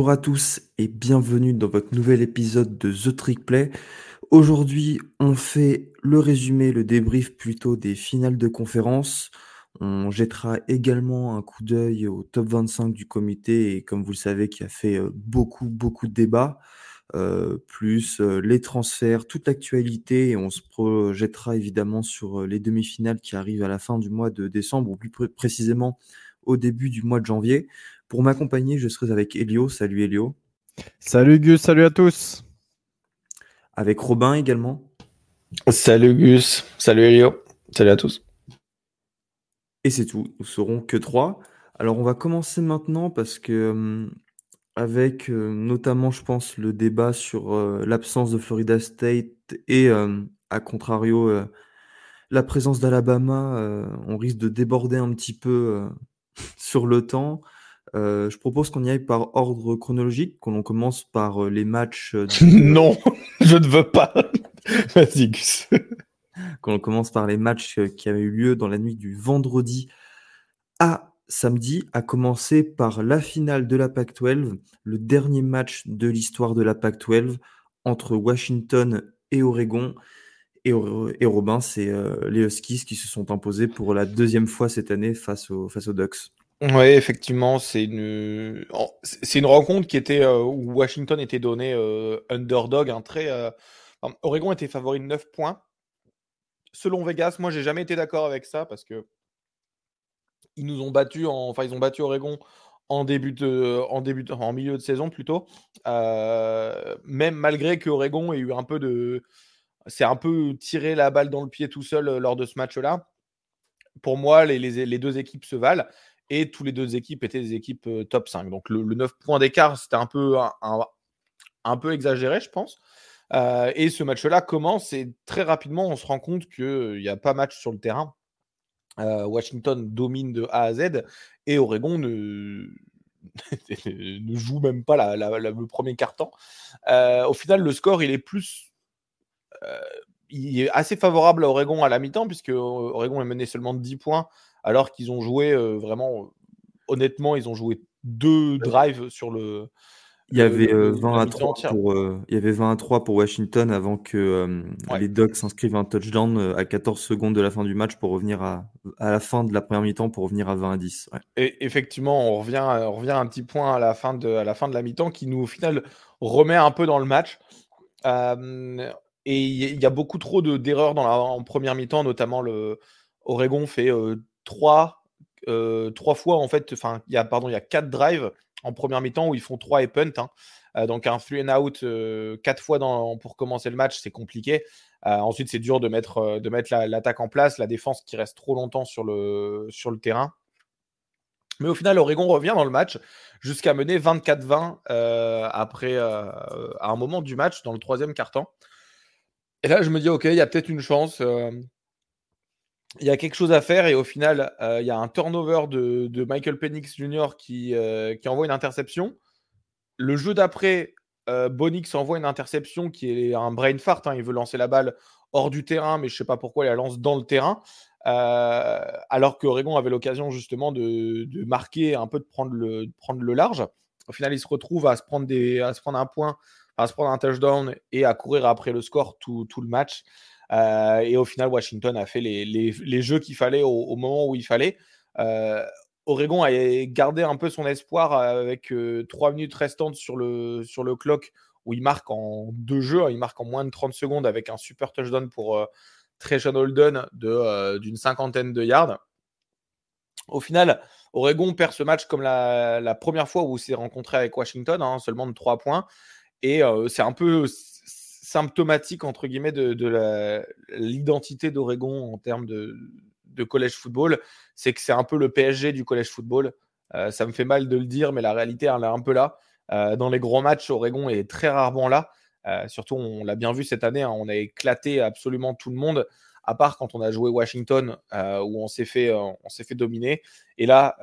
Bonjour à tous et bienvenue dans votre nouvel épisode de The Trick Play. Aujourd'hui, on fait le résumé, le débrief plutôt des finales de conférence. On jettera également un coup d'œil au top 25 du comité et comme vous le savez, qui a fait euh, beaucoup, beaucoup de débats, euh, plus euh, les transferts, toute l'actualité et on se projettera évidemment sur les demi-finales qui arrivent à la fin du mois de décembre ou plus précisément au début du mois de janvier. Pour m'accompagner, je serai avec Elio. Salut Elio. Salut Gus, salut à tous. Avec Robin également. Salut Gus, salut Elio, salut à tous. Et c'est tout, nous serons que trois. Alors on va commencer maintenant parce que hum, avec euh, notamment, je pense, le débat sur euh, l'absence de Florida State et à contrario euh, la présence d'Alabama, on risque de déborder un petit peu sur le temps. Euh, je propose qu'on y aille par ordre chronologique, qu'on commence par euh, les matchs. Euh, non, je ne veux pas. Vas-y, Gus. qu'on commence par les matchs qui avaient eu lieu dans la nuit du vendredi à samedi, à commencer par la finale de la PAC-12, le dernier match de l'histoire de la PAC-12 entre Washington et Oregon. Et, Robin, c'est les Huskies qui se sont imposés pour la deuxième fois cette année face face aux Ducks. Oui, effectivement, c'est une c'est une rencontre qui était euh, où Washington était donné euh, underdog, un très euh, Oregon était favori de 9 points. Selon Vegas, moi j'ai jamais été d'accord avec ça parce que ils nous ont battu en enfin ils ont battu Oregon en début de en début en milieu de saison plutôt. même malgré que Oregon ait eu un peu de c'est un peu tiré la balle dans le pied tout seul lors de ce match-là. Pour moi, les, les, les deux équipes se valent et tous les deux équipes étaient des équipes euh, top 5. Donc le, 9 points d'écart, c'était un peu, un, peu exagéré, je pense. Euh, et ce match-là commence et très rapidement, on se rend compte qu'il n'y a pas match sur le terrain. Euh, Washington domine de A à Z et Oregon ne, ne joue même pas le premier quart-temps. au final, le score, il est plus. il est assez favorable à Oregon à la mi-temps, puisque Oregon est mené seulement de 10 points alors qu'ils ont joué vraiment, honnêtement, ils ont joué deux drives sur le. Il y, avait, 20 à 3 pour, il y avait 20 à 3 pour Washington avant que les Ducks s'inscrivent un touchdown à 14 secondes de la fin du match pour revenir à, à la fin de la première mi-temps pour revenir à 20 à 10. Et effectivement, on revient, on revient un petit point à la fin de, à la, fin de la mi-temps qui nous, au final, remet un peu dans le match. et il y, a beaucoup trop d'erreurs dans la, en première mi-temps, notamment le Oregon fait trois, euh, trois fois en fait, enfin, il y a pardon, il y a quatre drives en première mi-temps où ils font trois et punt. Hein. Euh, donc un free and out euh, quatre fois pour commencer le match, c'est compliqué. ensuite, c'est dur de mettre, de mettre l'attaque en place, la défense qui reste trop longtemps sur le, sur le terrain. Mais au final, Oregon revient dans le match jusqu'à mener 24-20 après à un moment du match dans le troisième quart-temps. Et là, je me dis, OK, il y a peut-être une chance il y a quelque chose à faire et au final, euh, il y a un turnover de, Michael Penix Jr. Qui, euh, qui, envoie une interception. Le jeu d'après, euh, Bonix envoie une interception qui est un brain fart. Hein. il veut lancer la balle hors du terrain, mais je ne sais pas pourquoi il la lance dans le terrain. alors que Oregon avait l'occasion justement de, marquer un peu, de prendre le, le large. Au final, il se retrouve à se prendre, un point, à se prendre un touchdown et à courir après le score tout le match. Euh, et au final, Washington a fait les, les, jeux qu'il fallait au, moment où il fallait. Euh, Oregon a gardé un peu son espoir avec euh, trois minutes restantes sur le, sur le clock où il marque en deux jeux, il marque en moins de 30 secondes avec un super touchdown pour euh, Holden d'une cinquantaine de yards. Au final, Oregon perd ce match comme la, la première fois où il s'est rencontré avec Washington, hein, seulement de trois points. Et c'est un peu symptomatique entre guillemets de, l'identité d'Oregon en termes de, collège football, c'est que c'est un peu le PSG du collège football. Euh, ça me fait mal de le dire, mais la réalité, elle est un peu là. Euh, dans les grands matchs, Oregon est très rarement là. Euh, surtout, on l'a bien vu cette année, hein, on a éclaté absolument tout le monde, à part quand on a joué Washington, où on s'est fait, on s'est fait dominer. Et là,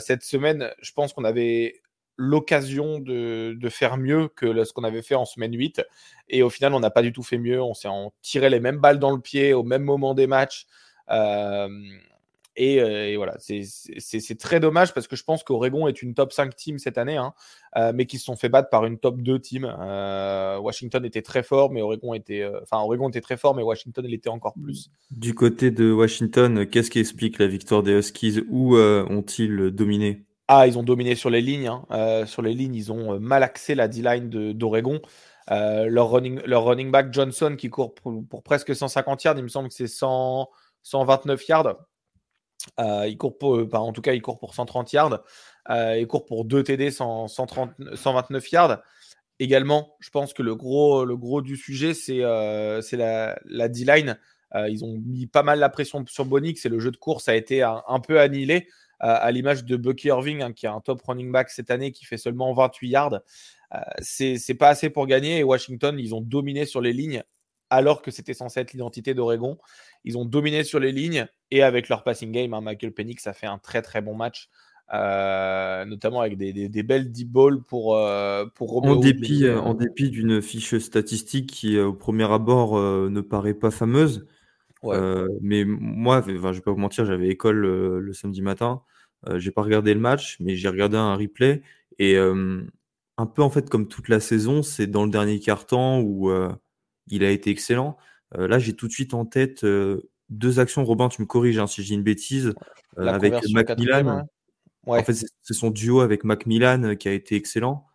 cette semaine, je pense qu'on avait l'occasion de, faire mieux que ce qu'on avait fait en semaine 8. Et au final, on n'a pas du tout fait mieux. On s'est tiré les mêmes balles dans le pied au même moment des matchs. Euh, Et, voilà, c'est très dommage parce que je pense qu'Oregon est une top 5 team cette année, hein, mais qui se sont fait battre par une top 2 team. Washington était très fort, mais Oregon était, Oregon était très fort, mais Washington l'était encore plus. Du côté de Washington, qu'est-ce qui explique la victoire des Huskies? Où ont-ils dominé? Ah, ils ont dominé sur les lignes. Hein. sur les lignes, ils ont mal axé la D-line d'Oregon. leur, running, leur running back Johnson qui court pour, presque 150 yards, il me semble que c'est 129 yards. Euh, il court en tout cas, il court pour 130 yards. Euh, il court pour 2 TD, 129 yards. Également, je pense que le gros, le gros du sujet, c'est euh, la, la D-line. ils ont mis pas mal la pression sur Bonix et le jeu de course a été un, peu annihilé, à l'image de Bucky Irving, hein, qui est un top running back cette année, qui fait seulement 28 yards. c'est pas assez pour gagner et Washington, ils ont dominé sur les lignes alors que c'était censé être l'identité d'Oregon. Ils ont dominé sur les lignes et avec leur passing game, hein, Michael Penix a fait un très très bon match. Euh, notamment avec des, belles deep balls pour, euh, pour En dépit, euh, en dépit d'une fiche statistique qui, au premier abord, ne paraît pas fameuse. mais moi, je vais pas vous mentir, j'avais école le samedi matin. J'ai pas regardé le match, mais j'ai regardé un replay. Et un peu en fait comme toute la saison, c'est dans le dernier quart-temps où il a été excellent. Euh, là, j'ai tout de suite en tête euh, deux actions. Robin, tu me corriges hein, si j'ai une bêtise. Euh, avec Macmillan. En fait, c'est son duo avec Macmillan qui a été excellent.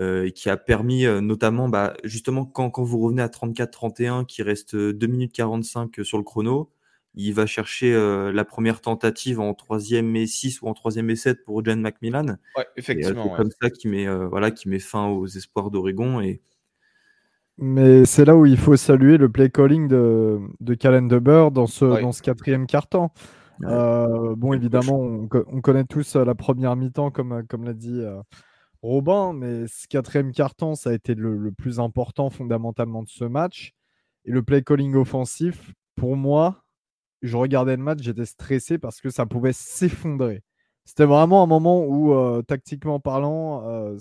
et qui a permis notamment, bah, justement, quand, quand, vous revenez à 34-31, qui reste 2 minutes 45 sur le chrono, il va chercher la première tentative en 3e et 6 ou en 3e et 7 pour John Macmillan. Ouais, effectivement. c'est comme ça qui met, voilà, qui met fin aux espoirs d'Oregon. Et, mais c'est là où il faut saluer le play calling de, de Calendar dans ce, dans ce quatrième quart-temps. Euh, bon, évidemment, on, connaît tous euh, la première mi-temps, comme, euh, comme l'a dit Robin, mais ce quatrième quart-temps, ça a été le, plus important fondamentalement de ce match. Et le play calling offensif, pour moi, je regardais le match, j'étais stressé parce que ça pouvait s'effondrer. C'était vraiment un moment où, tactiquement parlant,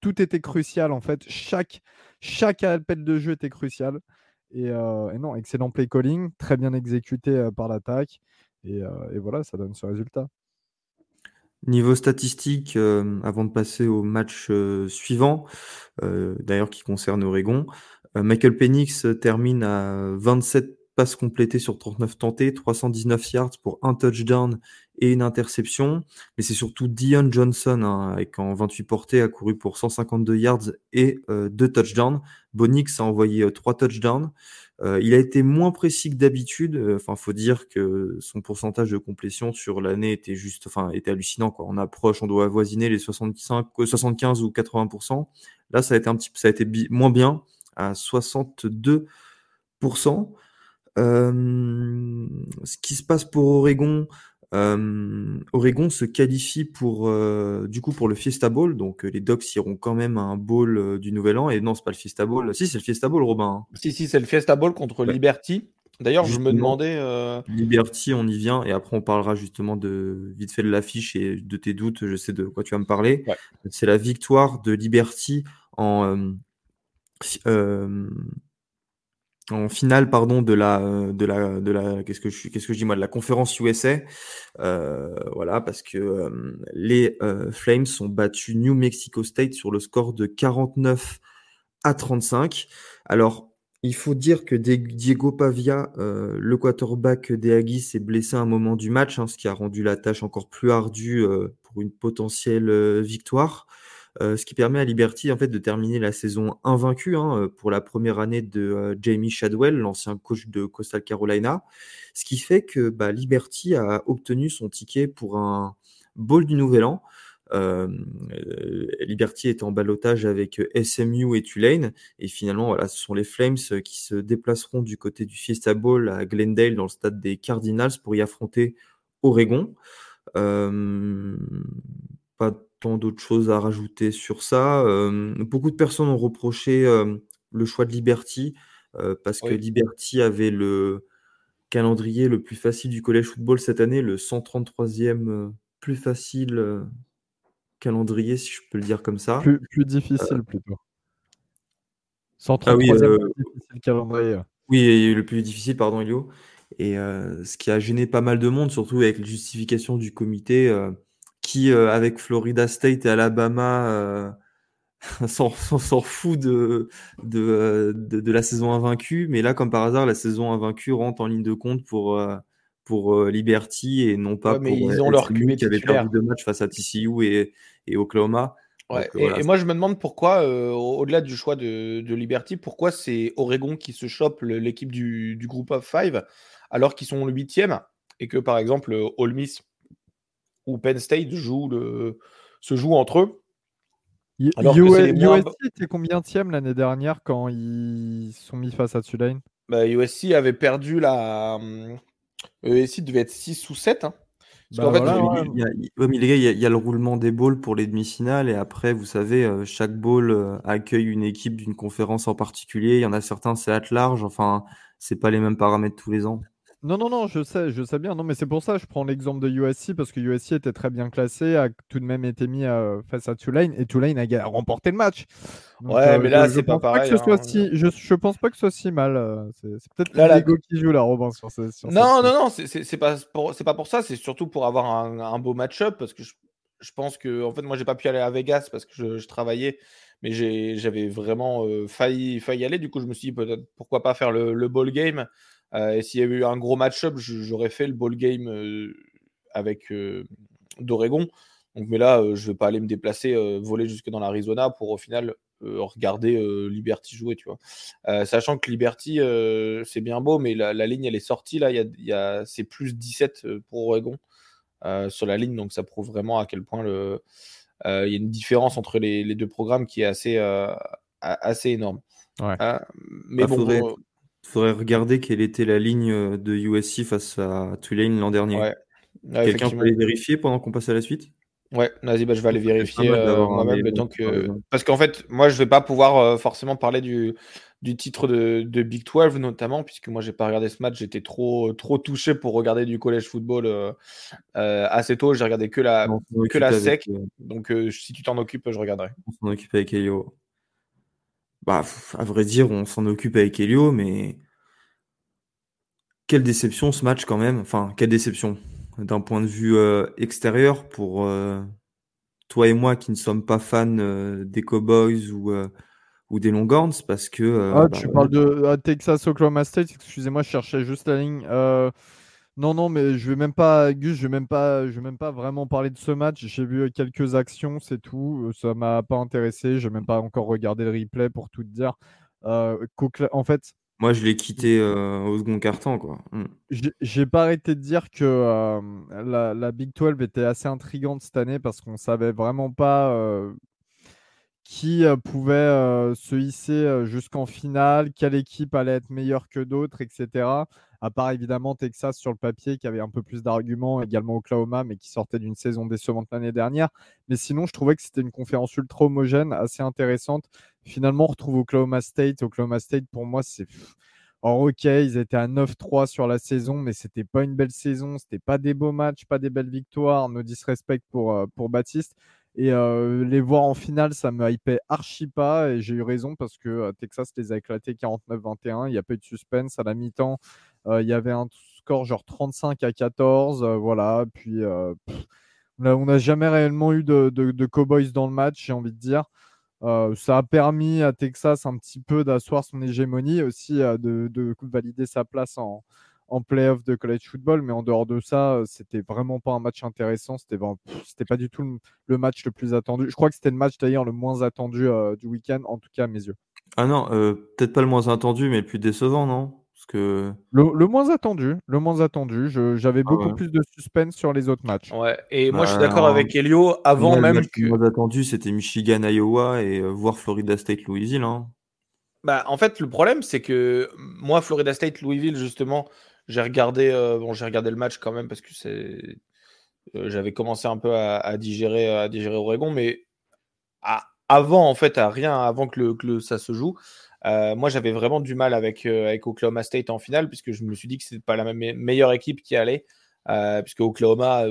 tout était crucial en fait. Chaque, chaque appel de jeu était crucial. Et, non, excellent play calling, très bien exécuté par l'attaque. Et, voilà, ça donne ce résultat. Niveau statistique, avant de passer au match suivant, d'ailleurs qui concerne Oregon, Michael Penix termine à 27 passes complétées sur 39 tentés, 319 yards pour un touchdown et une interception. Mais c'est surtout Dion Johnson, hein, avec en 28 portées, a couru pour 152 yards et euh, deux touchdowns. Bonix a envoyé euh, trois touchdowns. Euh, il a été moins précis que d'habitude. Enfin, faut dire que son pourcentage de complétion sur l'année était juste, enfin, était hallucinant. Quoi. On approche, on doit avoisiner les 65, 75 ou 80 Là, ça a été un petit, ça a été moins bien à 62 ce qui se passe pour Oregon, Oregon se qualifie pour, du coup, pour le Fiesta Bowl. Donc, les Docs iront quand même à un bowl du Nouvel An. Et non, c'est pas le Fiesta Bowl. Si, c'est le Fiesta Bowl, Robin. Si, si, c'est le Fiesta Bowl contre Liberty. D'ailleurs, je me demandais. Liberty, on y vient. Et après, on parlera justement de vite fait de l'affiche et de tes doutes. Je sais de quoi tu vas me parler. C'est la victoire de Liberty en en finale pardon de la de la de la qu'est-ce que je qu'est-ce dis moi de la conférence USA euh, voilà parce que euh, les euh, Flames ont battu New Mexico State sur le score de 49 à 35 alors il faut dire que Diego Pavia, le quarterback des Aggies, s'est blessé à un moment du match, hein, ce qui a rendu la tâche encore plus ardue pour une potentielle victoire. Euh, ce qui permet à Liberty en fait de terminer la saison invaincue hein, euh, pour la première année de euh, Jamie Shadwell, l'ancien coach de Coastal Carolina. Ce qui fait que bah, Liberty a obtenu son ticket pour un bowl du Nouvel An. Liberty est en balotage avec SMU et Tulane. Et finalement, voilà, ce sont les Flames qui se déplaceront du côté du Fiesta Bowl à Glendale dans le stade des Cardinals pour y affronter Oregon. Tant d'autres choses à rajouter sur ça. beaucoup de personnes ont reproché le choix de Liberty parce que Liberty avait le calendrier le plus facile du collège football cette année, le 133e plus facile calendrier, si je peux le dire comme ça. Plus, difficile plutôt. 133e ah oui, difficile calendrier. Oui, le plus difficile, pardon, Elio. Et ce qui a gêné pas mal de monde, surtout avec les justifications du comité, qui, avec Florida State et Alabama, s'en fout de de, de, la saison invaincue. Mais là, comme par hasard, la saison invaincue rentre en ligne de compte pour, pour Liberty et non pas mais pour ils ont leur qui avait perdu deux matchs face à TCU et, et Oklahoma. et, moi, je me demande pourquoi, au-delà du choix de, de Liberty, pourquoi c'est Oregon qui se chope l'équipe du, du groupe of five alors qu'ils sont le huitième et que par exemple Ole Miss ou Penn State jouent le, se jouent entre eux. Alors USC était combien l'année dernière quand ils sont mis face à Tulane? Bah, USC avait perdu la. USC devait être 6 ou 7. Hein. il, y a, le roulement des balls pour les demi-finales et après, vous savez, euh, chaque ball euh, accueille une équipe d'une conférence en particulier. Il y en a certains, c'est à large. Enfin, c'est pas les mêmes paramètres tous les ans. Non, non, non, je sais, je sais bien. Non, mais c'est pour ça que je prends l'exemple de USC parce que USC était très bien classé, a tout de même été mis euh, face à Tulane et Tulane a, remporté le match. ouais, euh, mais là, c'est pas pareil. Hein. si, je, je pense pas que ce soit si mal. Euh, c'est peut-être l'ego qui joue là, Robin, sur, ce, Non, non, non, c'est pas, pour, pas pour ça. C'est surtout pour avoir un, beau match-up parce que je, pense que, en fait, moi, j'ai pas pu aller à Vegas parce que je, travaillais mais j'avais vraiment failli, failli aller. Du coup, je me suis dit peut-être pourquoi pas faire le, le ball game et s'il y avait eu un gros match-up, j'aurais fait le ball game euh, avec euh, d'Oregon. Donc, mais là, je ne vais pas aller me déplacer, voler jusque dans l'Arizona pour au final regarder Liberty jouer, tu vois. sachant que Liberty, c'est bien beau, mais la, ligne, elle est sortie, là, il y a, c'est plus 17 pour Oregon sur la ligne, donc ça prouve vraiment à quel point il y a une différence entre les, deux programmes qui est assez, assez énorme. Ouais. mais bah, bon, faudrait regarder quelle était la ligne euh, de USC face à Tulane l'an dernier. Quelqu'un peut aller vérifier pendant qu'on passe à la suite? Ouais, vas-y, bah, je vais aller vérifier euh, moi-même. Parce qu'en fait, moi, je vais pas pouvoir euh, forcément parler du, du titre de, de, Big 12, notamment, puisque moi, j'ai pas regardé ce match. J'étais trop, trop touché pour regarder du collège football assez tôt. J'ai regardé que la, que la SEC. Donc, si tu t'en occupes, je regarderai. On s'en occupe avec Elio. Bah, à vrai dire, on s'en occupe avec Elio, mais quelle déception ce match quand même. Enfin, quelle déception d'un point de vue euh, extérieur pour euh, toi et moi qui ne sommes pas fans euh, des Cowboys ou, ou des Longhorns parce que. ah, tu bah, parles de Texas Oklahoma State. Excusez-moi, je cherchais juste la ligne. Non, non, mais je vais même pas, Gus, je vais même pas, je vais même pas vraiment parler de ce match. J'ai vu quelques actions, c'est tout. Ça m'a pas intéressé. J'ai même pas encore regardé le replay pour tout dire. Euh, en fait, moi, je l'ai quitté euh, au second carton, quoi. Mm. J'ai pas arrêté de dire que euh, la, la, Big 12 était assez intrigante cette année parce qu'on savait vraiment pas qui pouvait se hisser jusqu'en finale, quelle équipe allait être meilleure que d'autres, etc à part évidemment Texas sur le papier qui avait un peu plus d'arguments, également Oklahoma, mais qui sortait d'une saison décevante l'année dernière. Mais sinon, je trouvais que c'était une conférence ultra homogène, assez intéressante. Finalement, on retrouve Oklahoma State. Oklahoma State, pour moi, c'est. Or, ok, ils étaient à 9-3 sur la saison, mais c'était pas une belle saison, c'était pas des beaux matchs, pas des belles victoires. No disrespect pour, euh, pour Baptiste. Et les voir en finale, ça me hypait archi pas. Et j'ai eu raison parce que Texas les a éclatés 49-21. Il n'y a pas eu de suspense à la mi-temps. Il y avait un score genre 35 à 14. Euh, voilà. Puis on n'a jamais réellement eu de, Cowboys dans le match, j'ai envie de dire. ça a permis à Texas un petit peu d'asseoir son hégémonie, aussi de, valider sa place en, en playoff de college football. Mais en dehors de ça, c'était vraiment pas un match intéressant. C'était, c'était pas du tout le, match le plus attendu. Je crois que c'était le match d'ailleurs le moins attendu du week-end, en tout cas à mes yeux. Ah non, peut-être pas le moins attendu, mais le plus décevant, non? Que... Le, moins attendu, le moins attendu. J'avais ah beaucoup plus de suspense sur les autres matchs. Ouais, et moi je suis d'accord avec Elio. Avant même que. Le moins attendu, c'était Michigan, Iowa et euh, voir Florida State, Louisville. Hein. Bah, en fait, le problème, c'est que moi, Florida State, Louisville, justement, j'ai regardé, euh, bon, j'ai regardé le match quand même parce que c'est, euh, j'avais commencé un peu à, digérer, à digérer Oregon, mais avant, en fait, à rien avant que, le, ça se joue, euh, moi, j'avais vraiment du mal avec, euh, avec Oklahoma State en finale, puisque je me suis dit que ce pas la meilleure équipe qui allait, euh, puisque Oklahoma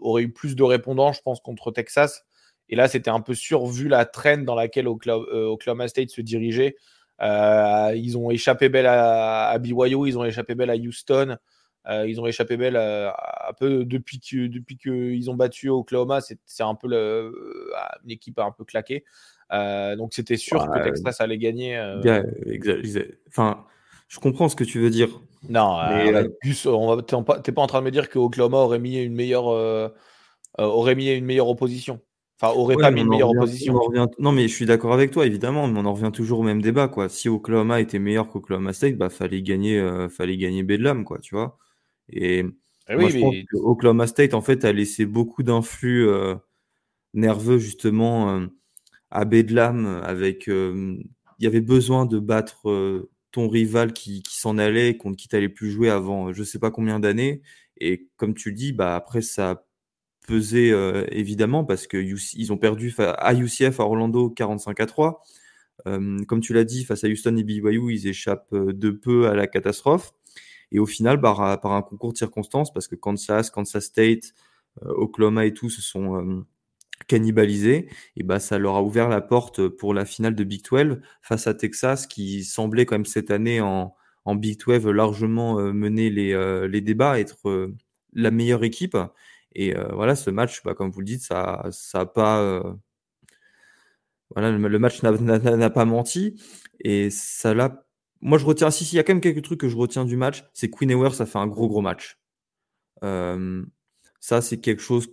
aurait eu plus de répondants, je pense, contre Texas. Et là, c'était un peu sûr, vu la traîne dans laquelle Oklahoma, State se dirigeait. Ils ont échappé belle à, BYU, ils ont échappé belle à Houston. ils ont échappé belle un peu depuis qu'ils depuis ont battu Oklahoma. C'est un peu le, une équipe un peu claquée. donc c'était sûr que Texas allait gagner. enfin, je comprends ce que tu veux dire. Non, t'es pas en train de me dire que Oklahoma aurait mis une meilleure, aurait mis une meilleure opposition. Enfin, aurait pas mis une meilleure opposition. Non, mais je suis d'accord avec toi, évidemment, mais on en revient toujours au même débat, quoi. Si Oklahoma était meilleur qu'Oklahoma State, bah fallait gagner, euh, fallait gagner Bedlam, quoi, tu vois. Et, eh moi, je pense que Oklahoma State, en fait, a laissé beaucoup d'influx euh, nerveux justement euh, à Bedlam, avec, il y avait besoin de battre ton rival qui, qui s'en allait, contre qui t'allais plus jouer avant, je sais pas combien d'années. Et comme tu le dis, bah après ça pesé euh, évidemment parce que ils ont perdu à UCF à Orlando 45 à 3. Euh, comme tu l'as dit, face à Houston et BYU, ils échappent euh, de peu à la catastrophe. Et au final, par, par un concours de circonstances, parce que Kansas, Kansas State, Oklahoma et tout se sont cannibalisés, et bah, ça leur a ouvert la porte pour la finale de Big 12 face à Texas, qui semblait quand même cette année en, Big 12 largement mener les débats, être la meilleure équipe. Et voilà, ce match, bah, comme vous le dites, ça ça pas. Voilà, le, match n'a pas menti. Et ça l'a. Moi, je retiens. Si, il y a quand même quelques trucs que je retiens du match. C'est Queen Ewer, ça fait un gros, gros match. Ça, c'est quelque chose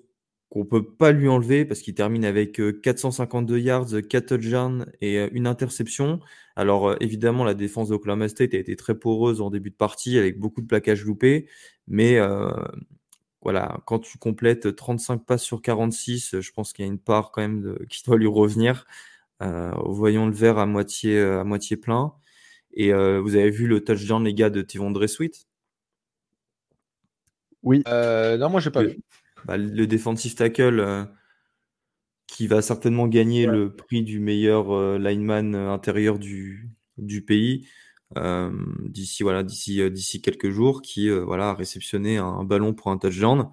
qu'on peut pas lui enlever parce qu'il termine avec 452 yards, 4 touchdowns et une interception. Alors évidemment, la défense d'Oklahoma State a été très poreuse en début de partie avec beaucoup de plaquages loupés, mais voilà, quand tu complètes 35 passes sur 46, je pense qu'il y a une part quand même qui doit lui revenir. Euh, voyons le verre à moitié, à moitié plein. Et euh, vous avez vu le touchdown, les gars, de Tivondre Sweet? Oui. Euh, non, moi, j'ai pas vu. Bah, le defensive tackle qui va certainement gagner le prix du meilleur lineman intérieur du, du pays. Euh, d'ici voilà d'ici euh, d'ici quelques jours qui euh, voilà a réceptionné un, ballon pour un touchdown.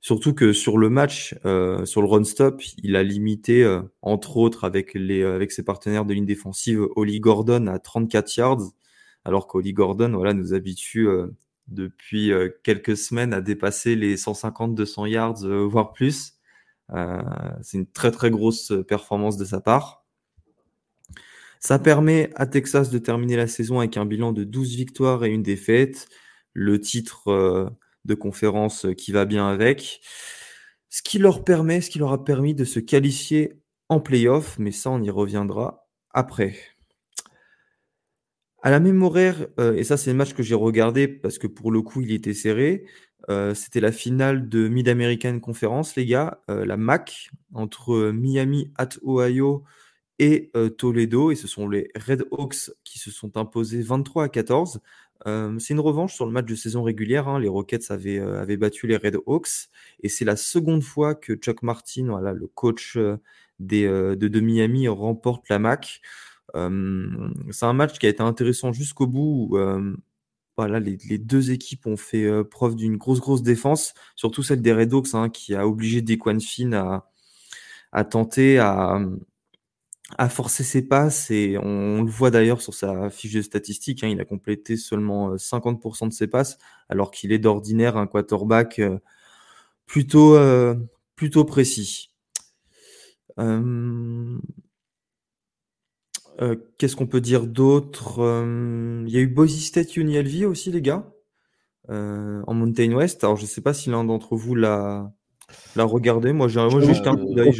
Surtout que sur le match, sur le run stop, il a limité, entre autres avec les avec ses partenaires de ligne défensive, Oli Gordon à 34 yards, alors qu'Oli Gordon voilà nous habitue depuis quelques semaines à dépasser les 150-200 yards, voire plus. c'est une très très grosse performance de sa part. Ça permet à Texas de terminer la saison avec un bilan de 12 victoires et une défaite, le titre euh, de conférence qui va bien avec, ce qui leur permet, ce qui leur a permis de se qualifier en playoff, mais ça on y reviendra après. À la même horaire, euh, et ça c'est le match que j'ai regardé parce que pour le coup il était serré, euh, c'était la finale de Mid-American Conference, les gars, la MAC, entre Miami at Ohio et euh, Toledo. Et ce sont les Red Hawks qui se sont imposés 23 à 14. Euh, c'est une revanche sur le match de saison régulière. Hein. Les Rockets euh, avaient, battu les Red Hawks. Et c'est la seconde fois que Chuck Martin, voilà, le coach des, de, Miami, remporte la MAC. c'est un match qui a été intéressant jusqu'au bout. voilà, les, deux équipes ont fait preuve d'une grosse, grosse défense, surtout celle des Red Hawks, hein, qui a obligé Dequan Finn à, à tenter à, a forcé ses passes et on, le voit d'ailleurs sur sa fiche de statistiques, hein, il a complété seulement 50% euh, de ses passes alors qu'il est d'ordinaire un quarterback euh, plutôt, euh, plutôt précis. Qu'est-ce qu'on peut dire d'autre Il y a eu Boise State UNLV aussi les gars en Mountain West. Alors je ne sais pas si l'un d'entre vous l'a la regarder. Moi, j'ai jeté un coup d'œil.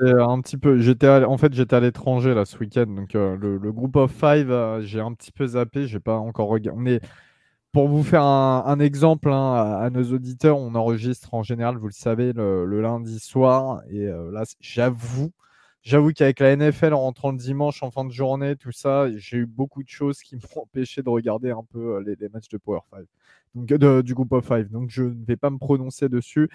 un petit peu. J'étais en fait, j'étais à l'étranger là ce week-end, donc euh, le, le, groupe of five, euh, j'ai un petit peu zappé. J'ai pas encore regardé. Mais pour vous faire un, exemple hein, à, nos auditeurs, on enregistre en général, vous le savez, le, lundi soir. Et euh, là, j'avoue, j'avoue qu'avec la NFL en rentrant le dimanche en fin de journée, tout ça, j'ai eu beaucoup de choses qui m'ont empêché de regarder un peu les, les matchs de Power 5 du groupe of five. Donc je ne vais pas me prononcer dessus.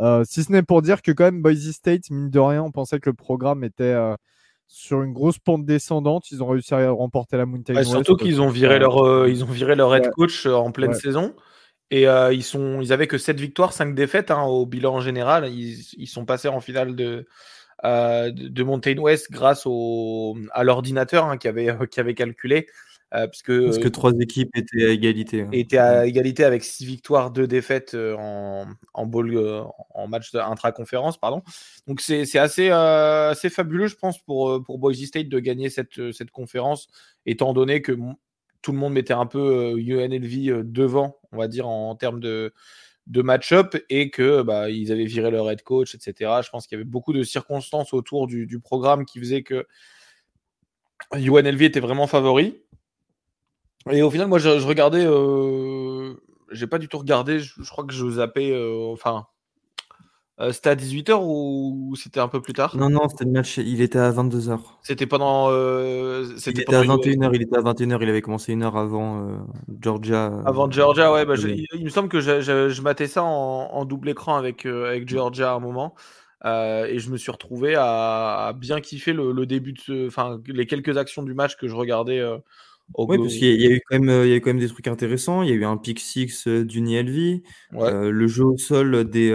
Euh, si ce n'est pour dire que quand même Boise State, mine de rien, on pensait que le programme était euh, sur une grosse pente descendante. Ils ont réussi à remporter la Mountain West. Surtout qu'ils ont viré leur, euh, ils ont viré leur head coach en pleine saison. Et ils, sont, ils avaient que 7 victoires, 5 défaites hein, au bilan en général. Ils, sont passés en finale de, de Mountain West grâce au, à l'ordinateur hein, qui, avait, qui avait calculé Euh, parce que, parce que trois équipes étaient à égalité. Hein. Étaient à égalité avec six victoires, deux défaites en, en, ball, en match intra-conférence. Pardon. Donc c'est assez, assez fabuleux, je pense, pour, pour Boise State de gagner cette, cette conférence, étant donné que tout le monde mettait un peu UNLV devant, on va dire, en termes de, de match-up et que bah, ils avaient viré leur head coach, etc. Je pense qu'il y avait beaucoup de circonstances autour du, programme qui faisaient que UNLV était vraiment favori. Et au final, moi, je, regardais, euh, j'ai pas du tout regardé, je, crois que je zappais, euh, enfin, euh, c'était à 18h ou c'était un peu plus tard? Non, non, c'était le match, il était à 22h. C'était pendant. Euh, il était à 21h, il était à 21h, il avait commencé une heure avant euh, Georgia. Avant Georgia, ouais, bah, il, me semble que je, je, matais ça en, double écran avec, avec Georgia à un moment. et je me suis retrouvé à, bien kiffer le, début de ce. Enfin, les quelques actions du match que je regardais. oui, parce qu'il y, a eu quand même, il y a eu quand même des trucs intéressants. Il y a eu un pick six du Nielvi, le jeu au sol des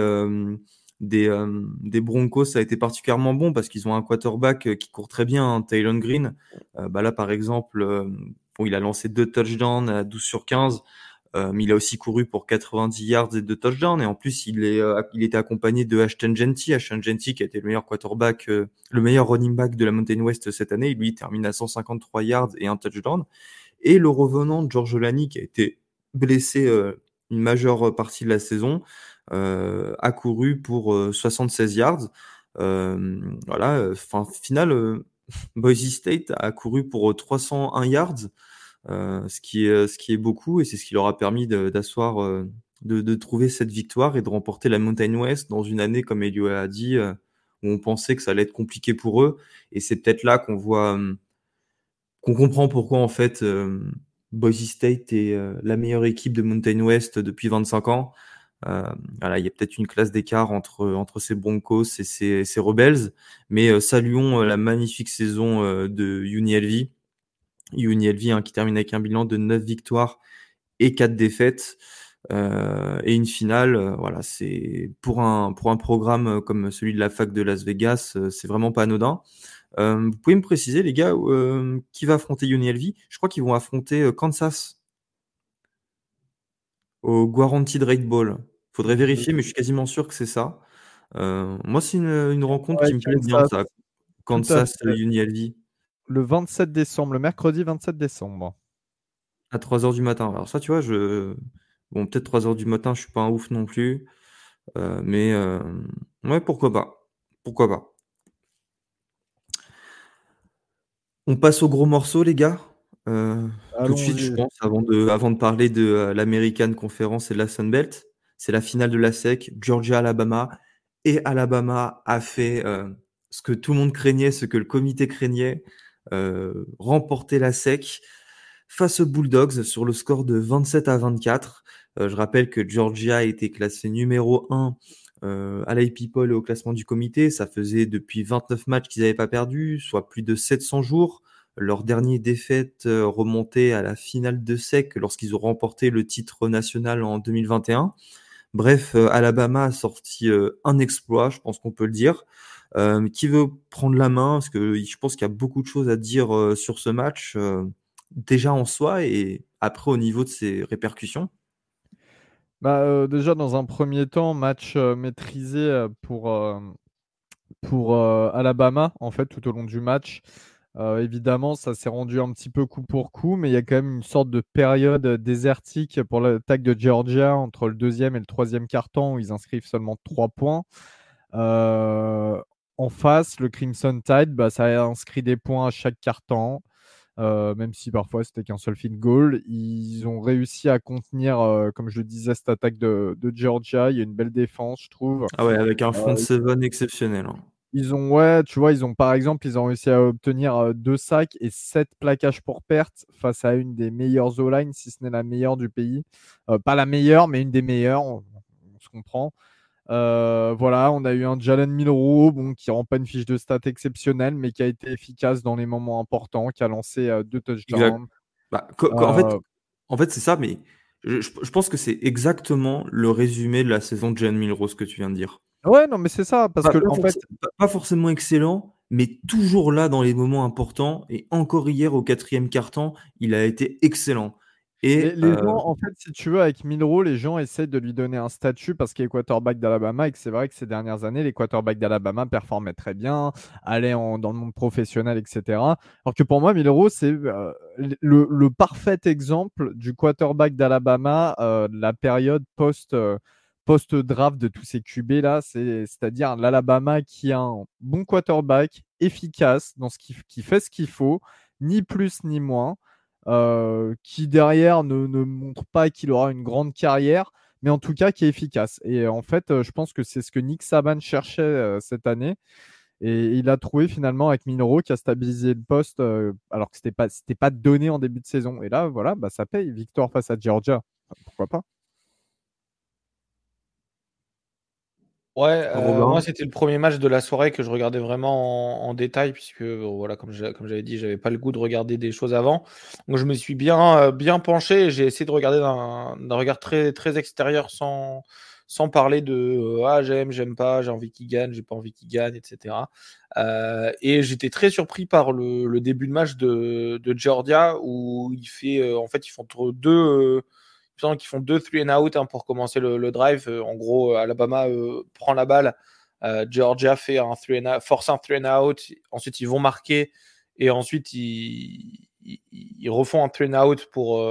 des, euh, des, Broncos, ça a été particulièrement bon parce qu'ils ont un quarterback euh, qui court très bien, hein, Taylor Green. Euh, bah là, par exemple, bon, il a lancé deux touchdowns à 12 sur 15, mais il a aussi couru pour 90 yards et deux touchdowns. Et en plus, il, est, il était accompagné de Ashton Genty. Ashton Genty, qui a été le meilleur quarterback, le meilleur running back de la Mountain West cette année. Lui, il termine à 153 yards et un touchdown. Et le revenant George Lani, qui a été blessé une majeure partie de la saison, euh, a couru pour 76 euh, yards. Euh, voilà, enfin, final, Boise State a couru pour 301 yards, ce, qui est, ce qui est beaucoup, et c'est ce qui leur a permis d'asseoir, de, de, trouver cette victoire et de remporter la Mountain West dans une année, comme Elio a dit, où on pensait que ça allait être compliqué pour eux. Et c'est peut-être là qu'on voit, qu'on comprend pourquoi en fait Boise State est la meilleure équipe de Mountain West depuis 25 ans. Euh, voilà, il y a peut-être une classe d'écart entre, entre ces Broncos et ces, Rebels, mais euh, saluons euh, la magnifique saison de UNLV. UNLV hein, qui termine avec un bilan de 9 victoires et 4 défaites. Et une finale, voilà, c'est pour un pour un programme comme celui de la fac de Las Vegas, c'est vraiment pas anodin. Vous pouvez me préciser, les gars, qui va affronter UNLV Je crois qu'ils vont affronter Kansas au Guaranteed Rate Ball. Faudrait vérifier, mais je suis quasiment sûr que c'est ça. Euh, moi, c'est une, rencontre qui me plaît bien, ça. Kansas UNLV. Le 27 décembre, le mercredi 27 décembre. À 3h du matin. Alors ça, tu vois, je... Bon, peut-être 3h du matin, je suis pas un ouf non plus. Euh, mais euh, ouais, pourquoi pas. Pourquoi pas. On passe au gros morceau, les gars. Tout de suite, je pense, avant de, avant de parler de l'American Conference et de la Sunbelt. C'est la finale de la SEC, Georgia-Alabama. Et Alabama a fait euh, ce que tout le monde craignait, ce que le comité craignait, euh, remporter la SEC face aux Bulldogs sur le score de 27 à 24. Euh, je rappelle que Georgia a été classé numéro 1 à l'IP Poll et au classement du comité. Ça faisait depuis 29 matchs qu'ils n'avaient pas perdu, soit plus de 700 jours. Leur dernière défaite remontait à la finale de SEC lorsqu'ils ont remporté le titre national en 2021. Bref, euh, Alabama a sorti euh, un exploit, je pense qu'on peut le dire. Euh, qui veut prendre la main? Parce que je pense qu'il y a beaucoup de choses à dire sur ce match, déjà en soi et après au niveau de ses répercussions. Bah, déjà, dans un premier temps, match maîtrisé pour, pour Alabama, en fait, tout au long du match. Euh, évidemment, ça s'est rendu un petit peu coup pour coup, mais il y a quand même une sorte de période désertique pour l'attaque de Georgia entre le deuxième et le troisième quart-temps où ils inscrivent seulement trois points. Euh, en face, le Crimson Tide, bah, ça a inscrit des points à chaque. Euh, même si parfois c'était qu'un seul field goal. Ils ont réussi à contenir, comme je le disais, cette attaque de, Georgia. Il y a une belle défense, je trouve. Ah ouais, avec un front seven exceptionnel. Hein. Ils ont, ouais, tu vois, ils ont par exemple, ils ont réussi à obtenir deux sacs et sept plaquages pour perte face à une des meilleures O-line, si ce n'est la meilleure du pays. Euh, pas la meilleure, mais une des meilleures, on, se comprend. Euh, voilà, on a eu un Jalen Milrow, bon, qui rend pas une fiche de stats exceptionnelle, mais qui a été efficace dans les moments importants, qui a lancé deux touchdowns. Bah, en fait, en fait c'est ça, mais je, je pense que c'est exactement le résumé de la saison de Jalen Milrow, ce que tu viens de dire. Ouais, non, mais c'est ça, parce pas, que pas en fait, pas forcément excellent, mais toujours là dans les moments importants. Et encore hier, au quatrième quart-temps, il a été excellent. Et les, gens, en fait, si tu veux, avec Milro, les gens essaient de lui donner un statut parce qu'il est quarterback d'Alabama et que c'est vrai que ces dernières années, les quarterbacks d'Alabama performaient très bien, allaient dans le monde professionnel, etc. Alors que pour moi, Milro, c'est le, parfait exemple du quarterback d'Alabama de la période post- post-draft de tous ces QB là, c'est-à-dire l'Alabama qui a un bon quarterback efficace dans ce qui, fait ce qu'il faut, ni plus ni moins. Euh, qui derrière ne, montre pas qu'il aura une grande carrière, mais en tout cas qui est efficace. Et en fait, euh, je pense que c'est ce que Nick Saban cherchait euh, cette année. Et il a trouvé finalement avec Minoro qui a stabilisé le poste alors que pas c'était pas donné en début de saison. Et là, voilà, bah, ça paye. Victoire face à Georgia, pourquoi pas Ouais, euh, moi c'était le premier match de la soirée que je regardais vraiment en, détail puisque voilà comme j'avais dit j'avais pas le goût de regarder des choses avant. Donc je me suis bien euh, bien penché j'ai essayé de regarder d'un regard très très extérieur sans sans parler de euh, ah j'aime j'aime pas j'ai envie qu'il gagne j'ai pas envie qu'il gagne etc et j'étais très surpris par le, début de match de, de Georgia où il fait en fait ils font deux qui font deux three and out hein, pour commencer le, drive. Euh, en gros, euh, Alabama euh, prend la balle. Georgia fait un three and force un three and out. Ensuite, ils vont marquer. Et ensuite, ils, ils, refont un three and out pour,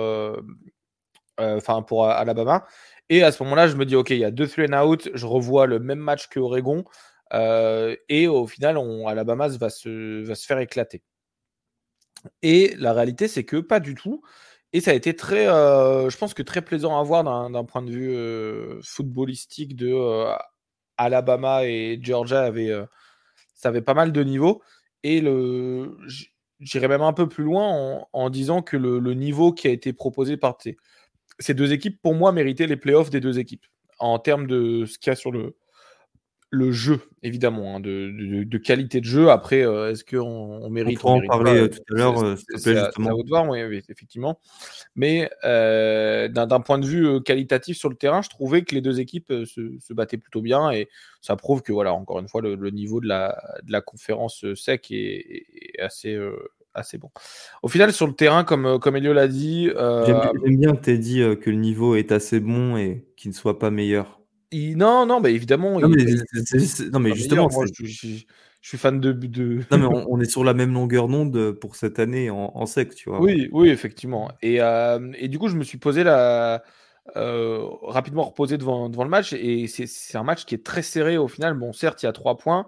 pour Alabama. Et à ce moment-là, je me dis, OK, il y a deux three and out. Je revois le même match que Oregon. et au final, on, Alabama se, va se faire éclater. Et la réalité, c'est que pas du tout. Et ça a été très, euh, je pense que très plaisant à voir d'un point de vue euh, footballistique de euh, Alabama et Georgia avait, ça avait pas mal de niveaux. Et le, j'irais même un peu plus loin en, disant que le, niveau qui a été proposé par ces deux équipes, pour moi, méritait les playoffs des deux équipes en termes de ce qu'il y a sur le, le jeu, évidemment, hein, de, qualité de jeu. Après, euh, est-ce qu'on on mérite On, en parler euh, tout à l'heure, c'est à, vous de voir, oui, effectivement. Mais euh, d'un point de vue qualitatif sur le terrain, je trouvais que les deux équipes se, battaient plutôt bien et ça prouve que, voilà, encore une fois, le, niveau de la, de la conférence sec est, assez, assez bon. Au final, sur le terrain, comme, comme Elio l'a dit. J'aime bien que tu aies dit que le niveau est assez bon et qu'il ne soit pas meilleur. Non, non, mais évidemment. Non, mais, justement, je, suis fan de. Non, mais on, est sur la même longueur d'onde pour cette année en, sec, tu vois. Oui, oui, effectivement. Et, euh, et du coup, je me suis posé la. Euh, rapidement reposé devant, devant le match. Et c'est un match qui est très serré au final. Bon, certes, il y a trois points.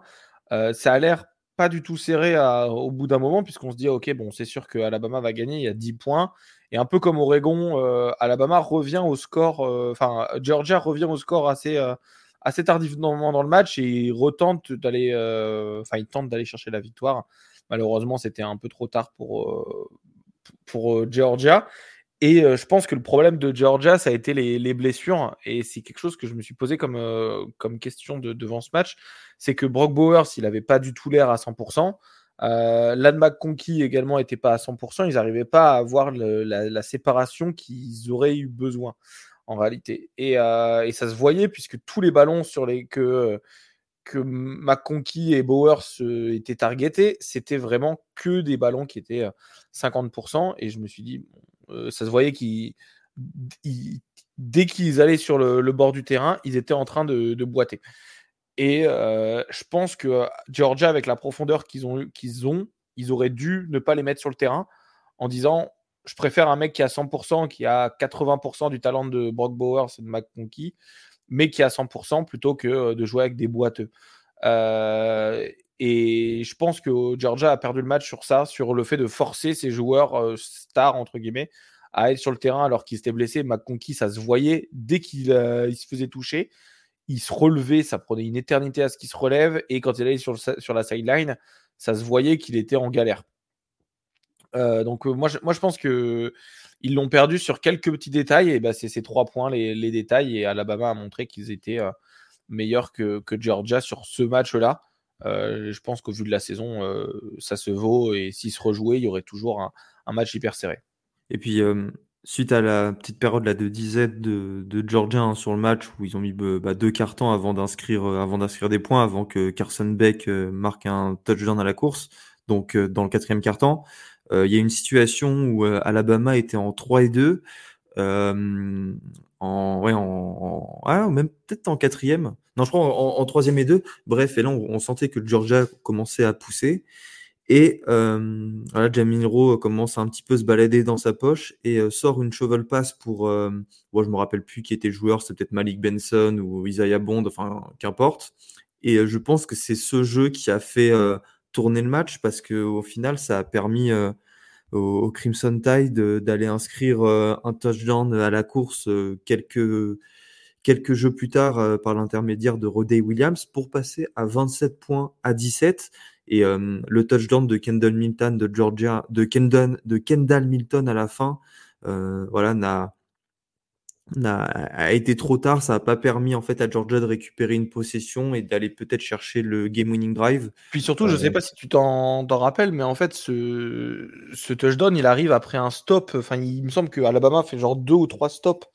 Euh, ça a l'air pas du tout serré au bout d'un moment, puisqu'on se dit, ok, bon, c'est sûr que Alabama va gagner, il y a 10 points. Et un peu comme Oregon, euh, Alabama revient au score, euh, enfin, Georgia revient au score assez, euh, assez tardivement dans le match et retente d'aller, enfin, il tente d'aller chercher la victoire. Malheureusement, c'était un peu trop tard pour, pour Georgia. Et je pense que le problème de Georgia, ça a été les, blessures. Et c'est quelque chose que je me suis posé comme, comme question de, devant ce match. C'est que Brock Bowers, il n'avait pas du tout l'air à 100%. Euh, Lan McConkey également n'était pas à 100%. Ils n'arrivaient pas à avoir la, séparation qu'ils auraient eu besoin en réalité. Et, et, ça se voyait puisque tous les ballons sur les que que McConkey et Bowers étaient targetés, c'était vraiment que des ballons qui étaient 50%. Et je me suis dit, euh, ça se voyait qu'ils, dès qu'ils allaient sur le, bord du terrain, ils étaient en train de, boiter. Et euh, je pense que Georgia, avec la profondeur qu'ils ont, ont, ils auraient dû ne pas les mettre sur le terrain en disant je préfère un mec qui a 100%, qui a 80% du talent de Brock Bowers et de McConkey, mais qui a 100% plutôt que euh, de jouer avec des boiteux. et je pense que Georgia a perdu le match sur ça, sur le fait de forcer ses joueurs stars, entre guillemets, à être sur le terrain alors qu'ils étaient blessés. McConkey, ça se voyait dès qu'il se faisait toucher. Il se relevait, ça prenait une éternité à ce qu'il se relève. Et quand il allait sur, la sideline, ça se voyait qu'il était en galère. donc moi je, moi, je pense que ils l'ont perdu sur quelques petits détails. Et bah, c'est ces trois points, les, détails. Et Alabama a montré qu'ils étaient meilleurs que, Georgia sur ce match-là. Euh, je pense qu'au vu de la saison, euh, ça se vaut et s'il se rejouait, il y aurait toujours un, match hyper serré. Et puis, euh, suite à la petite période là, de disette de, de Georgia hein, sur le match où ils ont mis bah, deux cartons avant d'inscrire avant d'inscrire des points avant que Carson Beck marque un touchdown à la course donc dans le quatrième carton il y a une situation où Alabama était en 3 et 2 en, ouais, en, ah, même peut-être en quatrième. Non, je crois en, troisième et deux. Bref, et là, on, sentait que Georgia commençait à pousser. Et euh, voilà, Jamil commence à un petit peu se balader dans sa poche et euh, sort une shovel pass pour. Euh, je me rappelle plus qui était le joueur, c'était peut-être Malik Benson ou Isaiah Bond, enfin, qu'importe. Et euh, je pense que c'est ce jeu qui a fait tourner le match parce qu'au final, ça a permis au, Crimson Tide d'aller inscrire euh, un touchdown à la course euh, quelques, quelques jeux plus tard euh, par l'intermédiaire de Rodey Williams pour passer à 27 points à 17. Et le touchdown de Kendall Milton de Georgia, de Kendall, de Kendall Milton à la fin, voilà, n'a a, été trop tard. Ça n'a pas permis en fait à Georgia de récupérer une possession et d'aller peut-être chercher le game-winning drive. Puis surtout, je ne sais pas si tu t'en rappelles, mais en fait, ce, ce, touchdown, il arrive après un stop. Enfin, il me semble que Alabama fait genre deux ou trois stops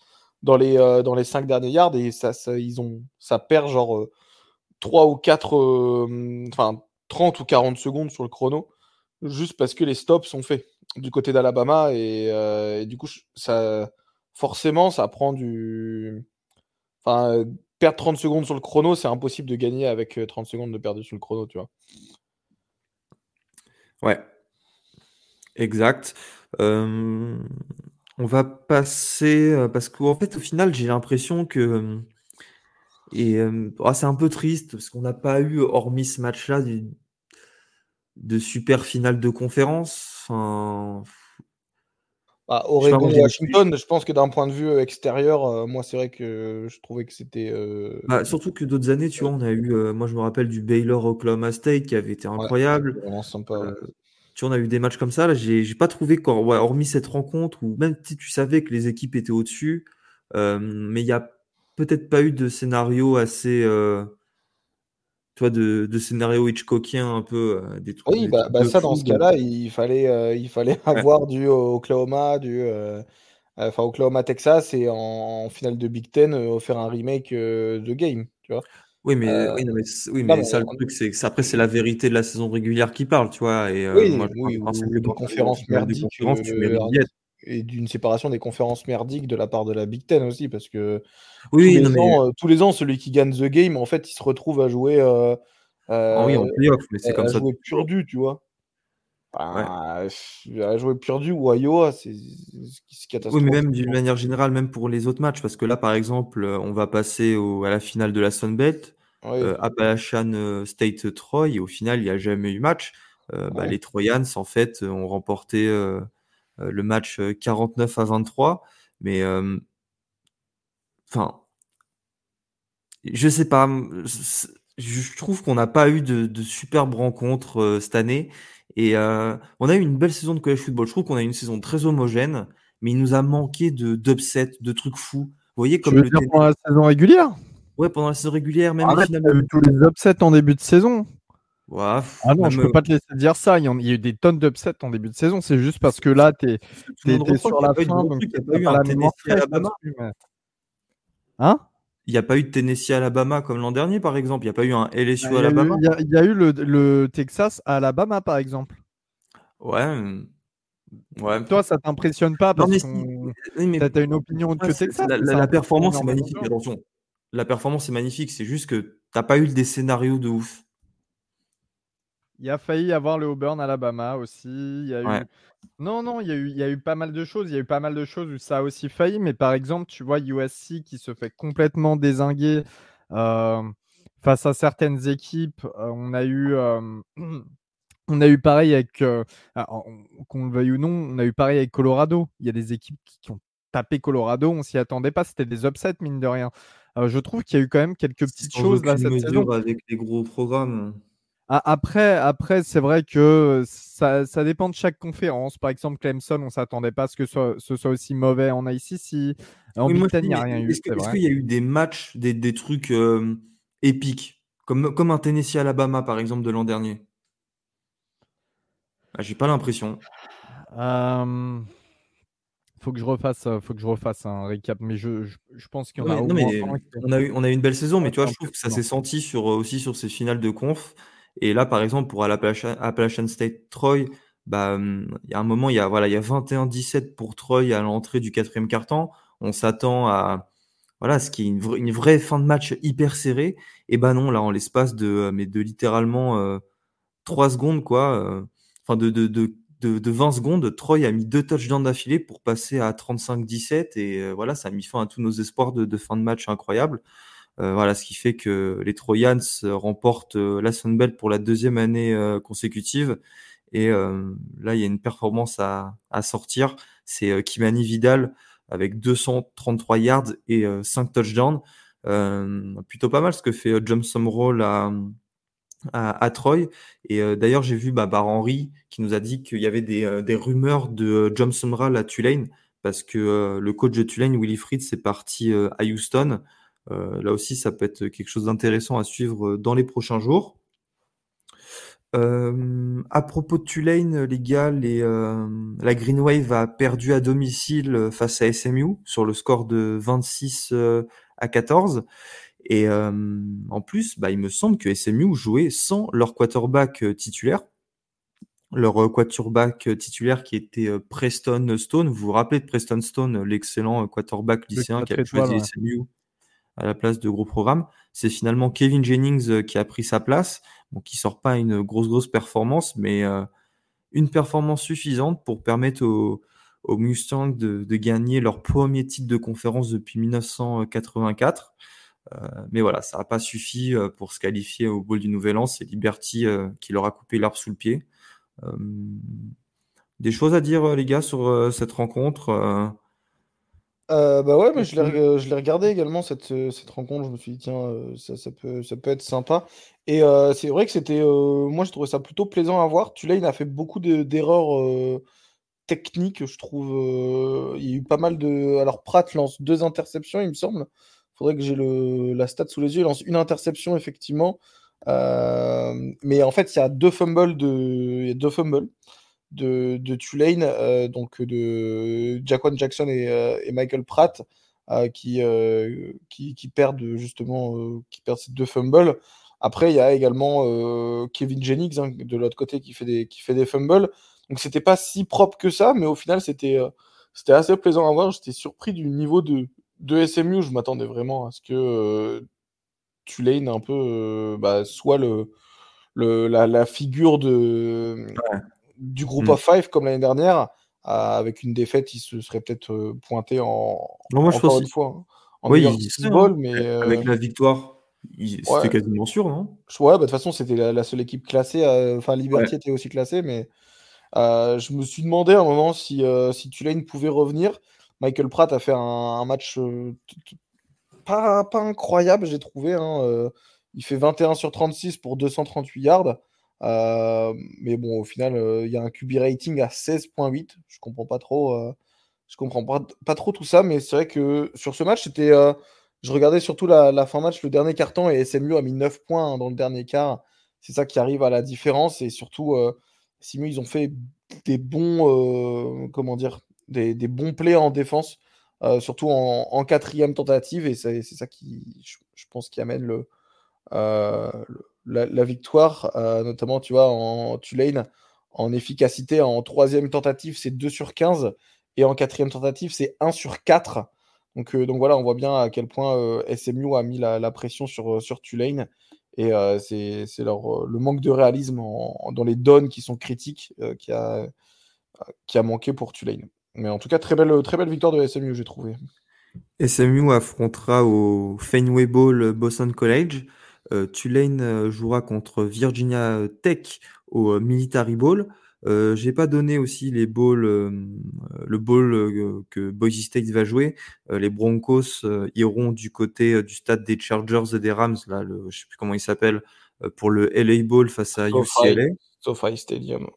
dans les, euh, dans les cinq derniers yards et ça, ça, ils ont, ça perd genre euh, trois ou quatre, euh, enfin 30 ou 40 secondes sur le chrono, juste parce que les stops sont faits du côté d'Alabama et, et, du coup, ça forcément, ça prend du. Enfin, perdre 30 secondes sur le chrono, c'est impossible de gagner avec 30 euh, secondes de perdu sur le chrono, tu vois. Ouais. Exact. on va passer. Euh, parce qu'en fait, au final, j'ai l'impression que. Et oh, c'est un peu triste parce qu'on n'a pas eu, hormis ce match-là, de super finale de conférence. Enfin, bah, Oregon Washington, je pense que d'un point de vue euh, extérieur, euh, moi c'est vrai que je trouvais que c'était. Euh, bah, surtout que d'autres années, tu vois, on a eu, moi je me rappelle du Baylor Oklahoma State qui avait été incroyable. sympa. tu vois, on a eu des matchs comme ça. Là, j'ai pas trouvé, quand, hormis cette rencontre, où même si tu savais que les équipes étaient au-dessus, mais il n'y a peut-être pas eu de scénario assez de, de scénario Hitchcockien un peu. Euh, des trucs, oui, bah, bah ça, dans ce cas-là, il fallait, euh, il fallait avoir du Oklahoma, du. Euh, enfin, Oklahoma, Texas, et en, finale de Big Ten, faire un remake de game, tu vois. Oui, mais, oui, mais, oui, mais ça, le truc, c'est que après, c'est la vérité de la saison régulière qui parle, tu vois. Et, oui, moi, oui, de conférence merdique, et d'une séparation des conférences merdiques de la part de la Big Ten aussi, parce que oui, tous, les ans, euh, tous, les ans, celui qui gagne The Game, en fait, il se retrouve à jouer. Euh, ah oui, en playoff, mais c'est comme ça. jouer Purdu, tu vois. Bah, À jouer Purdu ou Iowa, c'est catastrophique. Oui, mais même d'une manière générale, même pour les autres matchs, parce que là, par exemple, on va passer au, à la finale de la Sunbelt, euh, Appalachian State Troy, et au final, il n'y a jamais eu match. bah, les Troyans, en fait, ont remporté euh, le match 49 euh, à 23. Mais euh, enfin, je sais pas. Je trouve qu'on n'a pas eu de, de superbes rencontres cette année. Et on a eu une belle saison de college football. Je trouve qu'on a eu une saison très homogène, mais il nous a manqué de d'upset, de trucs fous. Vous voyez comme le dire pendant la saison régulière? Ouais, pendant la saison régulière, même Arrête, finalement... tous les upsets en début de saison ah non, je peux pas te laisser dire ça. Il y, a eu des tonnes d'upsets en début de saison. C'est juste parce que là, tu es, sur la fin. Donc, il n'y a pas eu un Tennessee Alabama. Hein? Il n'y a pas eu de Tennessee Alabama comme l'an dernier, par exemple. Il n'y a pas eu un LSU bah, Alabama. Il y, a eu le, Texas à Alabama, par exemple. Ouais. Ouais. Toi, ça t'impressionne pas parce que tu as une opinion de Texas. La, performance est magnifique, attention. La performance est magnifique. C'est juste que tu n'as pas eu des scénarios de ouf. Il y a failli avoir le Auburn Alabama aussi. Il y a eu... Non, non, il y, a eu, il y a eu pas mal de choses. Il y a eu pas mal de choses où ça a aussi failli. Mais par exemple, tu vois USC qui se fait complètement désinguer euh, face à certaines équipes. Euh, on a eu. Euh, on a eu pareil avec, ah, qu'on le veuille ou non, on a eu pareil avec Colorado. Il y a des équipes qui, ont tapé Colorado, on s'y attendait pas, c'était des upsets, mine de rien. je trouve qu'il y a eu quand même quelques petites choses là cette saison. Avec les gros programmes. Après, après c'est vrai que ça, ça, dépend de chaque conférence. Par exemple, Clemson, on ne s'attendait pas à ce que ce soit aussi mauvais en ICC. En Big il n'y a rien eu. Est-ce qu'il y a eu des matchs, des, des trucs euh, épiques, comme, comme un Tennessee Alabama, par exemple, de l'an dernier ah, J'ai pas l'impression. Euh... faut que je refasse, faut que je refasse un récap. Mais je, je, pense en a. on a eu, on a eu une belle saison, mais tu vois, je trouve que ça s'est senti sur aussi sur ces finales de conf. Et là, par exemple, pour Appalachian, State Troy, bah, hum, il y a un moment, il y a voilà, il y a 21-17 pour Troy à l'entrée du quatrième quart-temps. On s'attend à voilà, ce qui est une, vraie fin de match hyper serrée. Et bah non, là, en l'espace de, mais de littéralement euh, 3 secondes, quoi, euh, enfin de, de, de, de, 20 secondes, Troy a mis deux touchdowns d'affilée pour passer à 35-17. Et euh, voilà, ça a mis fin à tous nos espoirs de, de fin de match incroyable. Euh, voilà, ce qui fait que les Troyans remportent la Sunbelt pour la deuxième année consécutive. Et là, il y a une performance à, sortir. C'est Kimani Vidal avec 233 yards et 5 touchdowns. plutôt pas mal ce que fait John Roll à, à, Troy. Et d'ailleurs, j'ai vu bah, Bar Henry qui nous a dit qu'il y avait des, des rumeurs de Sumrall à Tulane parce que le coach de Tulane, Willie Fritz, est parti à Houston. Là aussi, ça peut être quelque chose d'intéressant à suivre dans les prochains jours. Euh, à propos de Tulane, les gars, les, euh, la Green Wave a perdu à domicile face à SMU sur le score de 26 euh, à 14. Et en plus, bah, il me semble que SMU jouait sans leur quarterback titulaire. Leur quarterback titulaire qui était Preston Stone. Vous vous rappelez de Preston Stone, l'excellent quarterback lycéen qui a choisi SMU à la place de gros programmes. C'est finalement Kevin Jennings euh, qui a pris sa place, bon, qui sort pas une grosse grosse performance, mais euh, une performance suffisante pour permettre aux, Mustangs de, gagner leur premier titre de conférence depuis 1984. Euh, mais voilà, ça n'a pas suffi pour se qualifier au bowl du Nouvel An. C'est Liberty qui leur a coupé l'arbre sous le pied. des choses à dire, les gars, sur cette rencontre euh, bah ouais, mais je l'ai, regardé également cette, euh, cette rencontre. Je me suis dit, tiens, euh, ça, ça peut, ça peut être sympa. Et c'est vrai que c'était. moi, je trouvais ça plutôt plaisant à voir. Tulane a fait beaucoup d'erreurs techniques, je trouve. il y a eu pas mal de. Alors, Pratt lance deux interceptions, il me semble. Il faudrait que j'ai la stat sous les yeux. Il lance une interception, effectivement. mais en fait, il y a deux fumbles de. Il y a deux fumbles de, Tulane, euh, donc de Jaquan Jackson et, euh, Michael Pratt, euh, qui, qui, perdent justement qui perdent ces deux fumbles. Après, il y a également Kevin Jennings hein, de l'autre côté qui fait des, qui fait des fumbles. Donc c'était pas si propre que ça, mais au final c'était assez plaisant à voir. J'étais surpris du niveau de, de SMU. Je m'attendais vraiment à ce que Tulane un peu bah, soit le, le la, figure de, du groupe mm. of five comme l'année dernière, avec une défaite, il se serait peut-être euh, pointé en moi, encore une fois hein, en oui, hein. mais avec la victoire. C'était quasiment sûr, non? Ouais, bah, de toute façon, c'était la, seule équipe classée. Enfin, Liberty était aussi classée, mais euh, je me suis demandé à un moment si, euh, si Tulane pouvait revenir. Michael Pratt a fait un, match pas, pas, incroyable, j'ai trouvé. Hein, il fait 21 sur 36 pour 238 yards. Euh, mais bon, au final, euh, il y a un QB rating à 16.8. Je comprends pas trop. Euh, je comprends pas, trop tout ça, mais c'est vrai que sur ce match, c'était. je regardais surtout la, la, fin match, le dernier carton, et SMU a mis 9 points dans le dernier quart. C'est ça qui arrive à la différence. Et surtout, SMU, ils ont fait des bons. comment dire des, bons plays en défense, surtout en, quatrième tentative. Et c'est ça qui, je, pense, qui amène le la, victoire, euh, notamment, tu vois, en Tulane, en efficacité, en troisième tentative, c'est 2 sur 15, et en quatrième tentative, c'est 1 sur 4. Donc, euh, donc voilà, on voit bien à quel point euh, SMU a mis la, pression sur, sur Tulane. Et c'est le manque de réalisme dans les donnes qui sont critiques qui, a, qui a manqué pour Tulane. Mais en tout cas, très belle, très belle victoire de SMU, j'ai trouvé. SMU affrontera au Fenway Bowl Boston College. Euh, Tulane euh, jouera contre Virginia Tech au euh, Military Bowl. Euh, j'ai pas donné aussi les bowls, le bowl que Boise State va jouer. les Broncos iront du côté du stade des Chargers et des Rams, là, le, je sais plus comment il s'appelle, pour le LA Bowl face à UCLA. SoFi Stadium.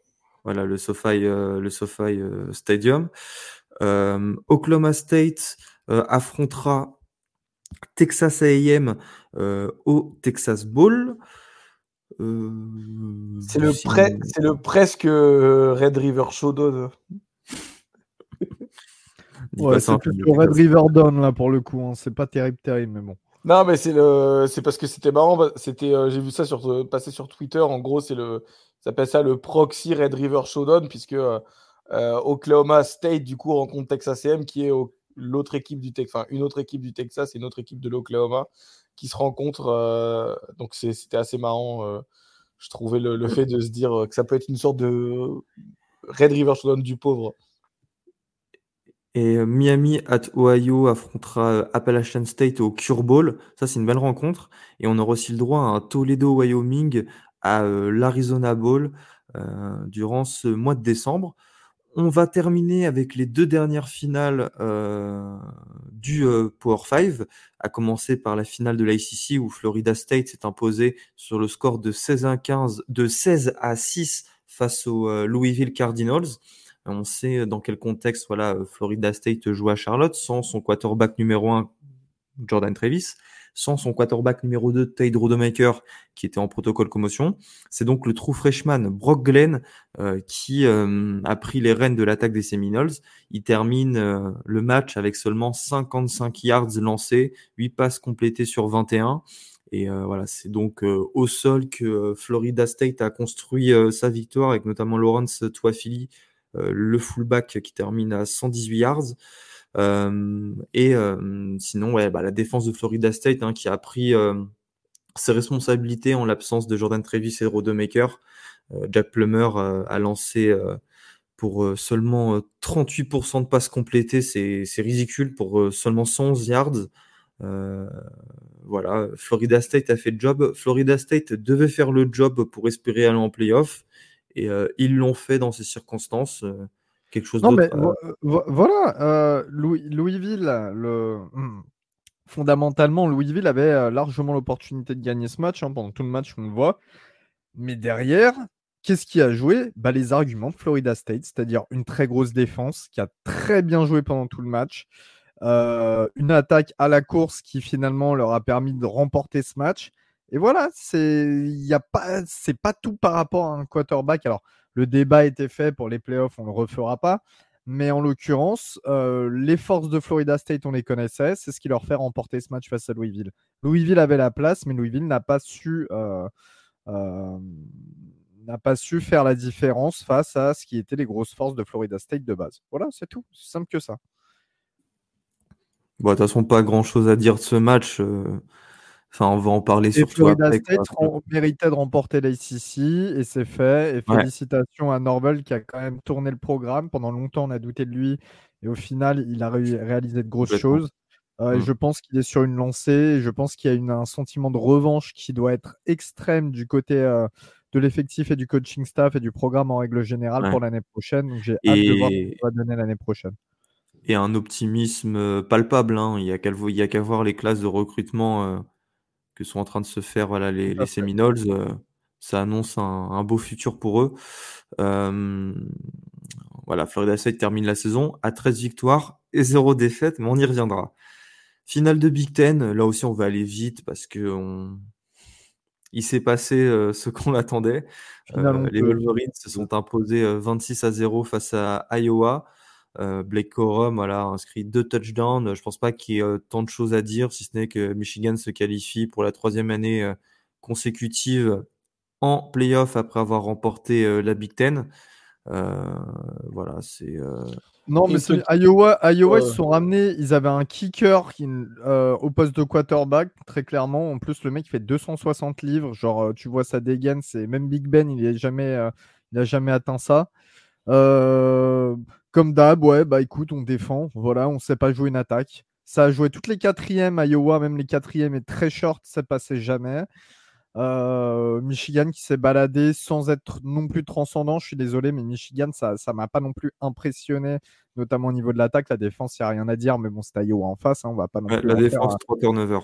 Voilà, le SoFi, le SoFi Stadium. Oklahoma State affrontera Texas A&M euh, au Texas Bowl. Euh, c'est le, le presque euh, Red River Showdown. Ouais, c'est Red River Dawn là pour le coup. Hein. C'est pas terrible, terrible, mais bon. Non, mais c'est le, c'est parce que c'était marrant. Bah, c'était, euh, j'ai vu ça sur passer sur Twitter. En gros, c'est le, ça s'appelle ça le proxy Red River Showdown puisque euh, Oklahoma State du coup rencontre Texas A&M qui est l'autre équipe du Texas, une autre équipe du Texas et une autre équipe de l'Oklahoma qui se rencontrent. donc c'était assez marrant. je trouvais le, le, fait de se dire que ça peut être une sorte de Red River Showdown du pauvre. Et euh, Miami at Ohio affrontera euh, Appalachian State au Cure Bowl. Ça, c'est une belle rencontre. Et on aura aussi le droit à un Toledo Wyoming à euh, l'Arizona Bowl durant ce mois de décembre. On va terminer avec les deux dernières finales du Power 5, à commencer par la finale de l'ICC où Florida State s'est imposé sur le score de 16 à 15, de 16 à 6 face aux Louisville Cardinals. On sait dans quel contexte voilà, Florida State joue à Charlotte sans son quarterback numéro 1, Jordan Travis, sans son quarterback numéro 2, Tate Rodemaker, qui était en protocole commotion. C'est donc le true freshman Brock Glenn euh, qui euh, a pris les rênes de l'attaque des Seminoles. Il termine euh, le match avec seulement 55 yards lancés, 8 passes complétées sur 21. Et voilà, c'est donc au sol que Florida State a construit sa victoire, avec notamment Lawrence Tuafili, euh, le fullback qui termine à 118 yards. Euh, et euh, sinon, ouais, bah, la défense de Florida State hein, qui a pris ses responsabilités en l'absence de Jordan Travis et Rodemaker. Jack Plummer a lancé pour seulement 38% de passes complétées, c'est ridicule pour seulement 111 yards. voilà, Florida State a fait le job. Florida State devait faire le job pour espérer aller en playoff. Et euh, ils l'ont fait dans ces circonstances. Euh, quelque chose d'autre. voilà, euh, Louisville, le... Hmm, fondamentalement, Louisville avait largement l'opportunité de gagner ce match. Hein, pendant tout le match, on le voit. Mais derrière, qu'est-ce qui a joué? Bah, Les arguments de Florida State, c'est-à-dire une très grosse défense qui a très bien joué pendant tout le match. une attaque à la course qui finalement leur a permis de remporter ce match. Et voilà, c'est pas, c'est pas tout par rapport à un quarterback. Alors, le débat était fait pour les playoffs, on le refera pas. Mais en l'occurrence, euh, les forces de Florida State, on les connaissait. C'est ce qui leur fait remporter ce match face à Louisville. Louisville avait la place, mais Louisville n'a pas su, euh, euh, n'a pas su faire la différence face à ce qui étaient les grosses forces de Florida State de base. Voilà, c'est tout. C'est simple que ça. Bon, de toute façon, pas grand chose à dire de ce match. Enfin, on va en parler sur Florida State méritait de remporter l'ACC et c'est fait. Et félicitations à Norvel qui a quand même tourné le programme. Pendant longtemps, on a douté de lui et au final, il a réalisé de grosses choses. Euh, mmh. je pense qu'il est sur une lancée. je pense qu'il y a un sentiment de revanche qui doit être extrême du côté euh, de l'effectif et du coaching staff et du programme en règle générale pour l'année prochaine. Donc j'ai hâte de voir ce qu'il va donner l'année prochaine. Et un optimisme euh, palpable. Hein. Il n'y a qu'à voir les classes de recrutement que sont en train de se faire voilà, les, les Seminoles. Euh, ça annonce un, beau futur pour eux. voilà, Florida State termine la saison à 13 victoires et 0 défaites, mais on y reviendra. Finale de Big Ten, là aussi on va aller vite parce que on... il s'est passé euh, ce qu'on attendait. Euh, les Wolverines se sont imposés 26 à 0 face à Iowa. Euh, Blake Corum voilà, a inscrit deux touchdowns. Je pense pas qu'il y ait euh, tant de choses à dire, si ce n'est que Michigan se qualifie pour la troisième année euh, consécutive en playoff après avoir remporté la Big Ten. voilà, c'est. Non, mais Iowa, Iowa ils se sont ramenés. Ils avaient un kicker qui, au poste de quarterback, très clairement. En plus, le mec fait 260 livres. Genre, tu vois sa dégaine, c'est même Big Ben, il n'a jamais, il jamais atteint ça. Comme d'hab, ouais, bah écoute, on défend. Voilà, on sait pas jouer une attaque. Ça a joué toutes les quatrièmes à Iowa, même les quatrièmes est très short, ça passait jamais. Euh, Michigan qui s'est baladé sans être non plus transcendant. Je suis désolé, mais Michigan, ça ne m'a pas non plus impressionné, notamment au niveau de l'attaque. La défense, il n'y a rien à dire, mais bon, c'est Iowa en face. Hein, on va pas non plus la défense, 3 turnovers.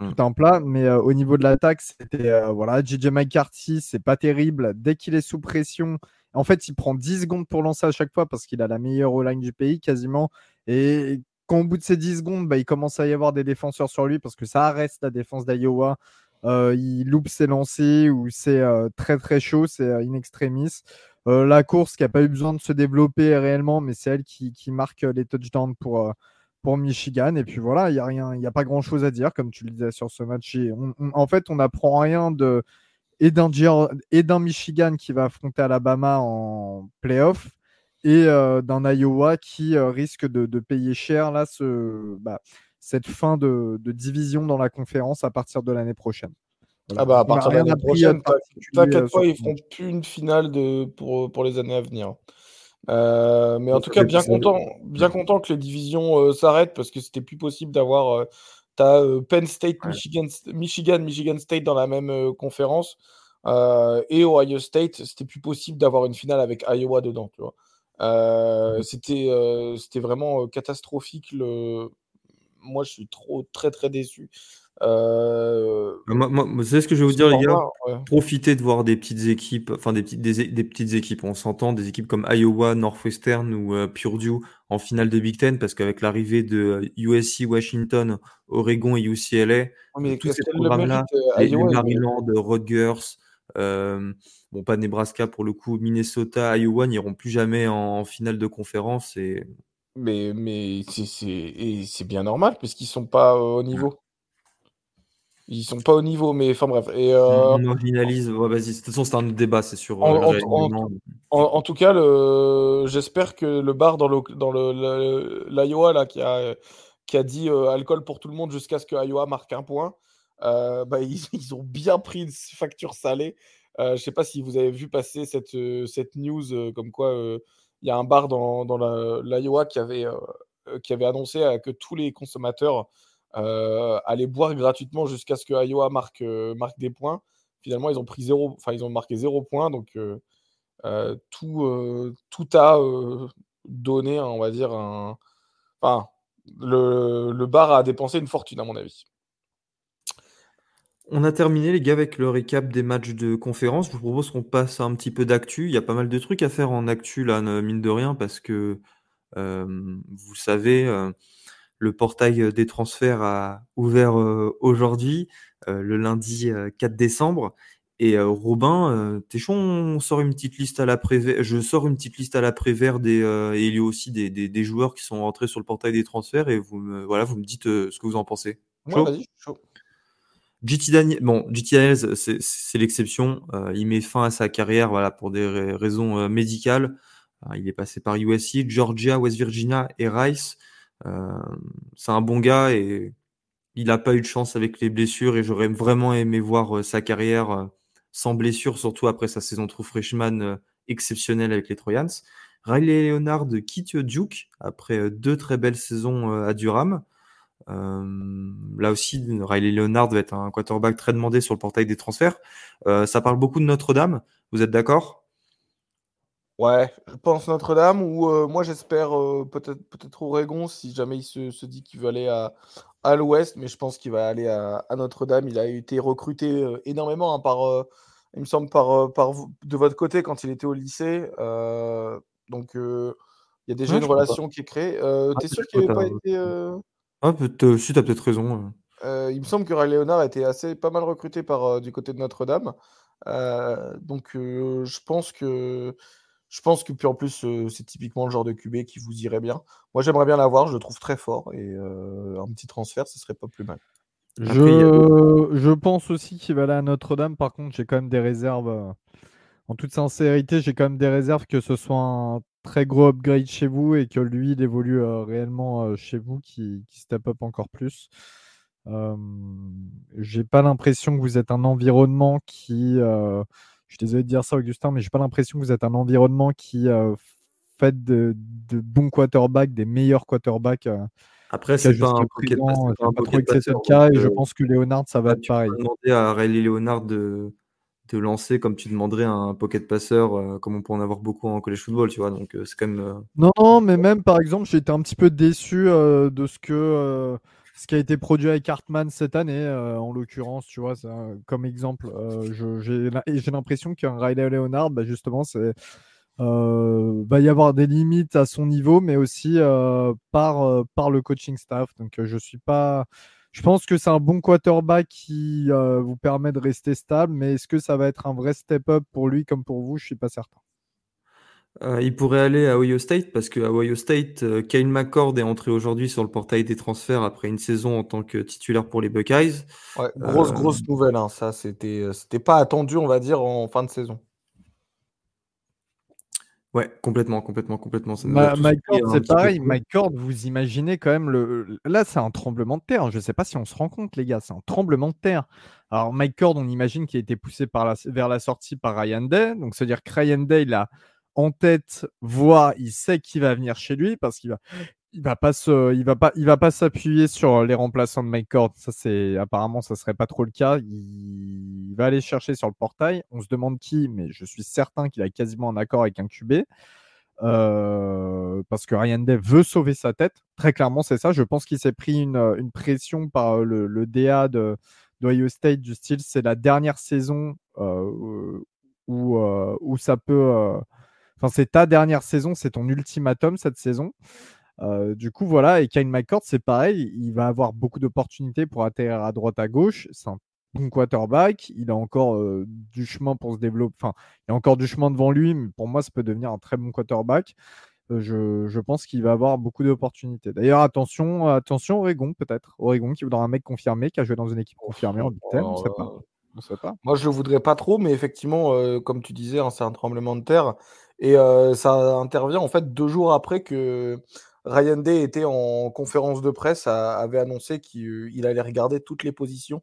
Mm. Tout un plat, mais euh, au niveau de l'attaque, c'était euh, voilà, JJ McCarthy, c'est pas terrible. Dès qu'il est sous pression, en fait, il prend 10 secondes pour lancer à chaque fois parce qu'il a la meilleure O-line du pays quasiment. Et quand bout de ces 10 secondes, bah, il commence à y avoir des défenseurs sur lui parce que ça reste la défense d'Iowa. il loupe ses lancers ou c'est très très chaud, c'est in extremis. la course qui n'a pas eu besoin de se développer réellement, mais c'est elle qui, marque les touchdowns pour, Michigan. Et puis voilà, il n'y a a pas grand chose à dire, comme tu le disais sur ce match. en fait, on n'apprend rien de et d'un Michigan qui va affronter Alabama en playoff et d'un Iowa qui risque de, payer cher là ce, bah, cette fin de, division dans la conférence à partir de l'année prochaine. Ah bah à partir de l'année prochaine, t'inquiète pas, ils feront plus une finale de, pour, pour les années à venir. mais en tout cas, bien content, bien content que les divisions s'arrêtent parce que c'était plus possible d'avoir. Tu as Penn State, Michigan, Michigan, Michigan State dans la même conférence. et Ohio State, c'était plus possible d'avoir une finale avec Iowa dedans. Tu vois. Mmh. c'était, c'était vraiment catastrophique le, moi, je suis trop, très, très déçu. Euh... Moi, moi, vous savez ce que je vais vous dire, les gars? Profitez de voir des petites équipes, enfin des petites, des, petites équipes, on s'entend, des équipes comme Iowa, Northwestern ou euh, Purdue en finale de Big Ten, parce qu'avec l'arrivée de USC, euh, Washington, Oregon et UCLA, tous ces programmes-là, euh, Maryland, Rutgers, euh, bon, pas Nebraska pour le coup, Minnesota, Iowa n'iront plus jamais en, en, finale de conférence et mais, mais c'est bien normal parce qu'ils sont pas au niveau. Ils sont pas au niveau, mais enfin bref. Et, euh, on marginalise. vas-y, de toute façon, c'est un débat, c'est. En, euh, en, tout cas, j'espère que le bar dans le dans le l'Iowa là qui a qui a dit euh, alcool pour tout le monde jusqu'à ce que Iowa marque un point. bah, ils, ils, ont bien pris une facture salée. je sais pas si vous avez vu passer cette cette news comme quoi il y a un bar dans, dans l'Iowa qui, avait, euh, euh, qui avait annoncé euh, que tous les consommateurs allaient boire gratuitement jusqu'à ce que Iowa marque, marque des points. Finalement, ils ont pris zéro, enfin ils ont marqué zéro point, donc tout, tout a donné, on va dire, un. Le, le bar a dépensé une fortune, à mon avis. On a terminé, les gars, avec le récap des matchs de conférence. Je vous propose qu'on passe un petit peu d'actu. Il y a pas mal de trucs à faire en actu, là, mine de rien, parce que euh, vous savez, euh, le portail des transferts a ouvert aujourd'hui, le lundi 4 décembre. Et Robin, t'es chaud, on sort une petite liste à la Je sors une petite liste à la prévère des, et il y a aussi des, joueurs qui sont rentrés sur le portail des transferts et vous me, voilà, vous me dites ce que vous en pensez. vas-y, chaud. JT Daniels, bon, c'est l'exception. Euh, il met fin à sa carrière voilà, pour des raisons euh, médicales. Euh, il est passé par USC, Georgia, West Virginia et Rice. C'est un bon gars et il n'a pas eu de chance avec les blessures et j'aurais vraiment aimé voir sa carrière sans blessure, surtout après sa saison true freshman exceptionnelle avec les Troyans. Riley Leonard quitte Duke après deux très belles saisons à Durham. Euh, là aussi, Riley Leonard va être un quarterback très demandé sur le portail des transferts. Euh, ça parle beaucoup de Notre-Dame. Vous êtes d'accord? Ouais, je pense Notre-Dame ou euh, moi j'espère peut-être peut-être Oregon si jamais il se, dit qu'il veut aller à, à l'ouest, mais je pense qu'il va aller à, Notre-Dame. Il a été recruté énormément hein, par, il me semble, par, par de votre côté quand il était au lycée. donc il y a déjà une relation qui est créée. Ah, T'es sûr qu'il n'avait pas été. Ah, peut si, tu as peut-être raison. Euh, il me semble que Ray Leonard a été assez pas mal recruté par, euh, du côté de Notre-Dame. Euh, donc, je pense que je pense que puis en plus, c'est typiquement le genre de QB qui vous irait bien. Moi, j'aimerais bien l'avoir, je le trouve très fort et un petit transfert, ce serait pas plus mal. Je, je pense aussi qu'il va aller à Notre-Dame. Par contre, j'ai quand même des réserves. En toute sincérité, j'ai quand même des réserves que ce soit un très gros upgrade chez vous et que lui, il évolue euh, réellement euh, chez vous, qui, step up encore plus. j'ai pas l'impression que vous êtes un environnement qui. Euh, je suis désolé de dire ça, Augustin, mais j'ai pas l'impression que vous êtes un environnement qui fait de, bons quarterbacks, des meilleurs quarterbacks. Après, c'est pas un pocket, pas, trop que c'est le cas et je pense que Léonard, ça va être pareil. demander à Riley Léonard de, te lancer comme tu demanderais un pocket passeur, euh, comme on peut en avoir beaucoup en college football, tu vois. Donc euh, c'est quand même. Euh, non, non, mais même par exemple, j'ai été un petit peu déçu de ce que ce qui a été produit avec Hartman cette année, en l'occurrence, tu vois, comme exemple. j'ai l'impression qu'un Riley Leonard, bah, justement, c'est va y avoir des limites à son niveau, mais aussi par, par le coaching staff. Donc je suis pas je pense que c'est un bon quarterback qui vous permet de rester stable, mais est-ce que ça va être un vrai step-up pour lui comme pour vous? Je suis pas certain. Euh, il pourrait aller à Ohio State parce qu'à Ohio State, euh, Kyle McCord est entré aujourd'hui sur le portail des transferts après une saison en tant que titulaire pour les Buckeyes. grosse, grosse euh, nouvelle. Hein, ça, c'était, c'était pas attendu, on va dire, en fin de saison. Ouais, complètement, complètement, complètement. Mike c'est pareil. Mike Cord, vous imaginez quand même le. Là, c'est un tremblement de terre. Je ne sais pas si on se rend compte, les gars. C'est un tremblement de terre. Alors, Mike Cord, on imagine qu'il a été poussé par la... vers la sortie par Ryan Day. Donc, c'est-à-dire que Ryan Day, il a en tête, voit, il sait qu'il va venir chez lui parce qu'il va, il va pas se, il va pas, il va pas s'appuyer sur les remplaçants de Mike Cord. Ça c'est apparemment ça serait pas trop le cas. Il... va aller chercher sur le portail. On se demande qui, mais je suis certain qu'il a quasiment un accord avec un QB. Euh, parce que Ryan Day veut sauver sa tête. Très clairement, c'est ça. Je pense qu'il s'est pris une, une, pression par le, le DA de d'Ohio State du style c'est la dernière saison euh, où, euh, où ça peut Enfin, c'est ta dernière saison, c'est ton ultimatum cette saison. Euh, du coup, voilà. Et Kyle McCord, c'est pareil. Il va avoir beaucoup d'opportunités pour atterrir à droite, à gauche. C'est un bon quarterback. Il a encore euh, du chemin pour se développer. Enfin, il a encore du chemin devant lui. Mais pour moi, ça peut devenir un très bon quarterback. Euh, je, pense qu'il va avoir beaucoup d'opportunités. D'ailleurs, attention, attention, Oregon peut-être. Oregon qui voudra un mec confirmé, qui a joué dans une équipe confirmée en Big Ten. On ne sait pas. Moi, je le voudrais pas trop, mais effectivement, comme tu disais, hein, c'est un tremblement de terre. Et ça intervient en fait deux jours après que Ryan Day était en conférence de presse, avait annoncé qu'il allait regarder toutes les positions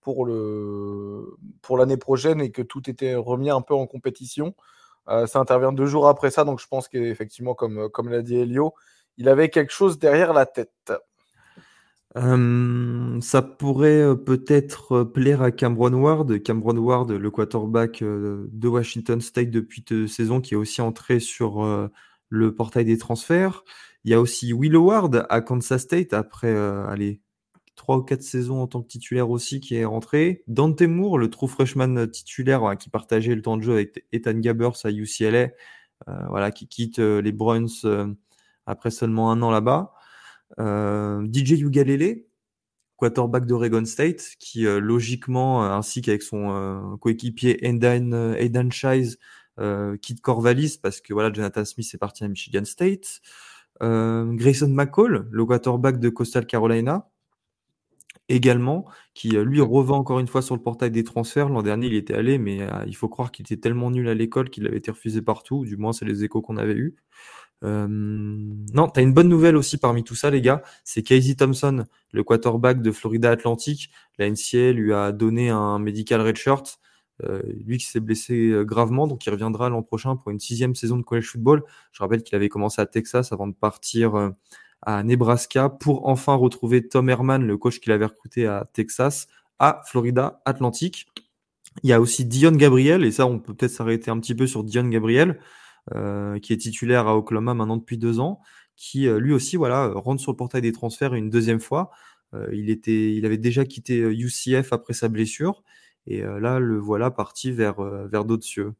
pour le pour l'année prochaine et que tout était remis un peu en compétition. ça intervient deux jours après ça, donc je pense qu'effectivement, comme, comme l'a dit Elio, il avait quelque chose derrière la tête ça pourrait, peut-être, plaire à Cameron Ward. Cameron Ward, le quarterback, de Washington State depuis deux saisons, qui est aussi entré sur, le portail des transferts. Il y a aussi Will Howard à Kansas State après, allez, 3 ou 4 saisons en tant que titulaire aussi qui est rentré. Dante Moore, le true freshman titulaire, qui partageait le temps de jeu avec Ethan Gabbers à UCLA, voilà, qui quitte, les Bruins, après seulement un an là-bas. Euh, DJ Ugalele, quarterback d'Oregon State, qui euh, logiquement, euh, ainsi qu'avec son coéquipier Aidan, Aidan Shies, quitte Corvallis parce que voilà, Jonathan Smith est parti à Michigan State. Grayson McCall, le quarterback de Coastal Carolina, également, qui lui revend encore une fois sur le portail des transferts. L'an dernier, il était allé, mais il faut croire qu'il était tellement nul à l'école qu'il avait été refusé partout. Du moins, c'est les échos qu'on avait eus. Euh, non, tu as une bonne nouvelle aussi parmi tout ça, les gars. C'est Casey Thompson, le quarterback de Florida Atlantic. La NCA lui a donné un medical redshirt. Euh, lui qui s'est blessé euh, gravement, donc il reviendra l'an prochain pour une sixième saison de college football. Je rappelle qu'il avait commencé à Texas avant de partir à Nebraska pour enfin retrouver Tom Herman, le coach qu'il avait recruté à Texas, à Florida Atlantic. Il y a aussi Dion Gabriel, et ça on peut peut-être s'arrêter un petit peu sur Dion Gabriel. Euh, qui est titulaire à Oklahoma maintenant depuis deux ans, qui euh, lui aussi voilà rentre sur le portail des transferts une deuxième fois. Euh, il était, il avait déjà quitté UCF après sa blessure et là le voilà parti vers vers d'autres cieux.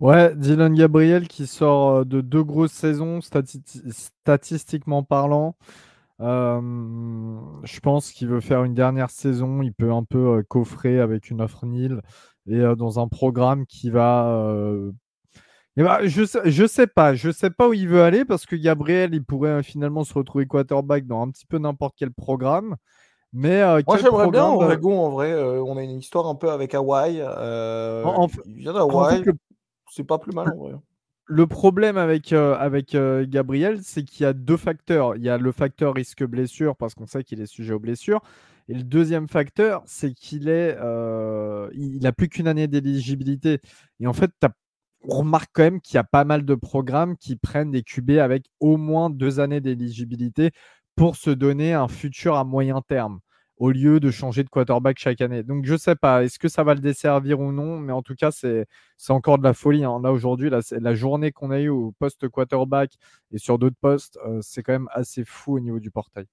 Ouais, Dylan Gabriel qui sort de deux grosses saisons statistiquement parlant. je pense qu'il veut faire une dernière saison. Il peut un peu coffrer avec une offre nil et dans un programme qui va eh ben, je sais, je sais pas, je sais pas où il veut aller parce que Gabriel, il pourrait euh, finalement se retrouver quarterback dans un petit peu n'importe quel programme. Mais euh, moi j'aimerais bien Oregon en vrai. Euh, on a une histoire un peu avec Hawaï. En, il vient d'Hawaï. C'est pas plus mal en vrai. Le problème avec, avec Gabriel, c'est qu'il y a deux facteurs. Il y a le facteur risque blessure parce qu'on sait qu'il est sujet aux blessures. Et le deuxième facteur, c'est qu'il est, il n'a plus qu'une année d'éligibilité. Et en fait, tu on remarque quand même qu'il y a pas mal de programmes qui prennent des QB avec au moins deux années d'éligibilité pour se donner un futur à moyen terme au lieu de changer de quarterback chaque année. Donc je ne sais pas, est-ce que ça va le desservir ou non, mais en tout cas c'est encore de la folie. Hein. Là aujourd'hui, la journée qu'on a eue au poste quarterback et sur d'autres postes, euh, c'est quand même assez fou au niveau du portail.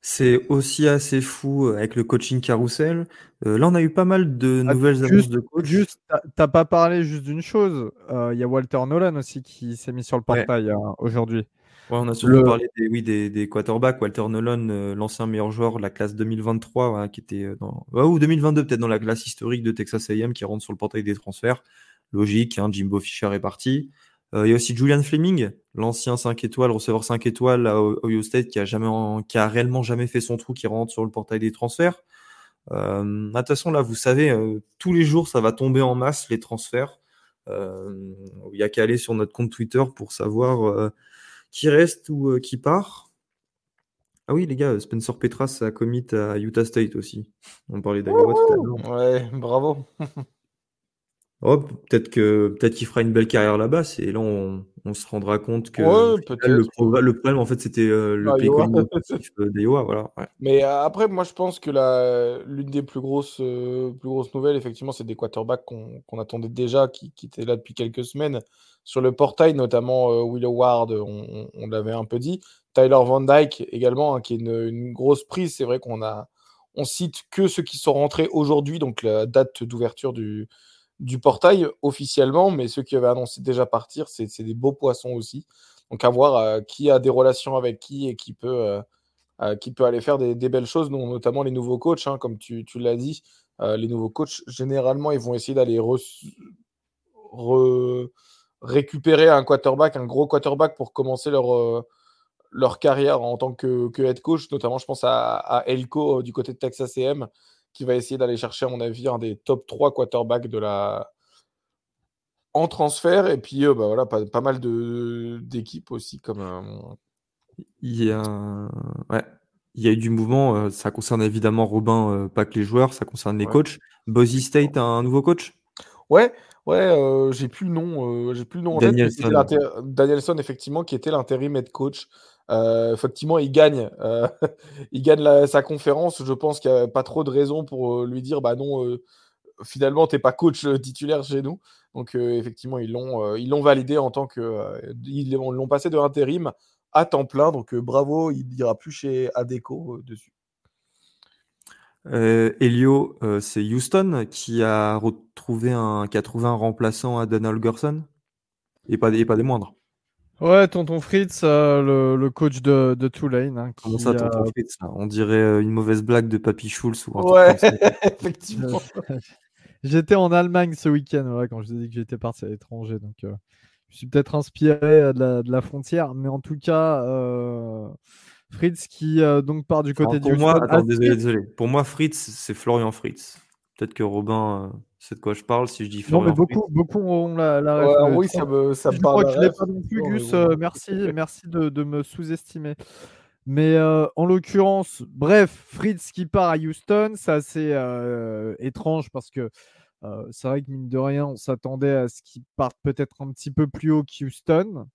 C'est aussi assez fou euh, avec le coaching carousel. Euh, là, on a eu pas mal de ah, nouvelles annonces de coach. Juste, t'as pas parlé juste d'une chose. Euh, il y a Walter Nolan aussi qui s'est mis sur le portail hein, aujourd'hui. on a surtout parlé des, oui, des, des quarterbacks. Walter Nolan, l'ancien meilleur joueur de la classe 2023, qui était dans. ou 2022, peut-être dans la classe historique de Texas AM, qui rentre sur le portail des transferts. Logique, hein, Jimbo Fisher est parti. Il y a aussi Julian Fleming, l'ancien 5 étoiles, receveur 5 étoiles à Ohio State, qui a, jamais, qui a réellement jamais fait son trou, qui rentre sur le portail des transferts. Euh, de toute façon, là, vous savez, euh, tous les jours, ça va tomber en masse, les transferts. Euh, il n'y a qu'à aller sur notre compte Twitter pour savoir qui reste ou qui part. Ah oui, les gars, Spencer Petras a commit à Utah State aussi. On parlait d'Iowa tout à l'heure. Ouais, bravo. Oh, peut-être que peut-être qu'il fera une belle carrière là-bas. Et là, on, se rendra compte que le, problème, en fait, c'était euh, le bah, d'Iowa. Voilà. Mais euh, après, moi, je pense que l'une des plus grosses, euh, plus grosses nouvelles, effectivement, c'est des quarterbacks qu'on attendait déjà, qui, étaient là depuis quelques semaines. Sur le portail, notamment Willow Ward, on, l'avait un peu dit. Tyler Van Dyke également, hein, qui est une, une grosse prise. C'est vrai qu'on a on cite que ceux qui sont rentrés aujourd'hui, donc la date d'ouverture du, du portail officiellement, mais ceux qui avaient annoncé déjà partir, c'est des beaux poissons aussi. Donc à voir euh, qui a des relations avec qui et qui peut, euh, euh, qui peut aller faire des, belles choses, notamment les nouveaux coachs, hein, comme tu, l'as dit. les nouveaux coachs, généralement, ils vont essayer d'aller récupérer un quarterback, un gros quarterback pour commencer leur, leur carrière en tant que, head coach. Notamment, je pense à, à Elko du côté de Texas AM qui va essayer d'aller chercher, à mon avis, un des top 3 quarterbacks de la... en transfert. Et puis, euh, bah, voilà, pas, pas mal d'équipes aussi. comme euh, Il y a... Ouais. Il y a eu du mouvement, euh, ça concerne évidemment Robin, pas que les joueurs, ça concerne les coachs. Boise State a un nouveau coach? Ouais, ouais, j'ai plus le nom, j'ai plus le nom Danielson. Danielson, effectivement, qui était l'intérim head coach. Euh, effectivement, il gagne, euh, il gagne sa conférence. Je pense qu'il n'y a pas trop de raisons pour euh, lui dire bah non, finalement, tu n'es pas coach titulaire chez nous. Donc, effectivement, ils l'ont ils l'ont validé en tant que. ils l'ont passé de intérim à temps plein. Donc, bravo, il n'ira plus chez Adeco dessus. Elio, c'est Houston qui a retrouvé un, qui a trouvé un remplaçant à Donald Gerson? Et pas, et pas des moindres. Ouais, tonton Fritz, euh, le, coach de, de Tulane. Hein, Comment ça, tonton Fritz? On dirait euh, une mauvaise blague de Papy Schulz. Ou ouais, effectivement. j'étais en Allemagne ce week-end quand je vous ai dit que j'étais parti à l'étranger. Donc, euh, je suis peut-être inspiré de la, frontière. Mais en tout cas, Fritz qui donc part du côté du. Pour moi, attends, désolé, désolé. Pour moi, Fritz, c'est Florian Fritz. Peut-être que Robin c'est de quoi je parle si je dis Non, mais beaucoup, beaucoup ont la, la Oui, ça me, ça je Crois que je pas non plus, Gus. Euh, merci, merci de, de me sous-estimer. Mais euh, en l'occurrence, bref, Fritz qui part à Houston, c'est assez euh, étrange parce que c'est vrai que mine de rien, on s'attendait à ce qu'il parte peut-être un petit peu plus haut qu'Houston.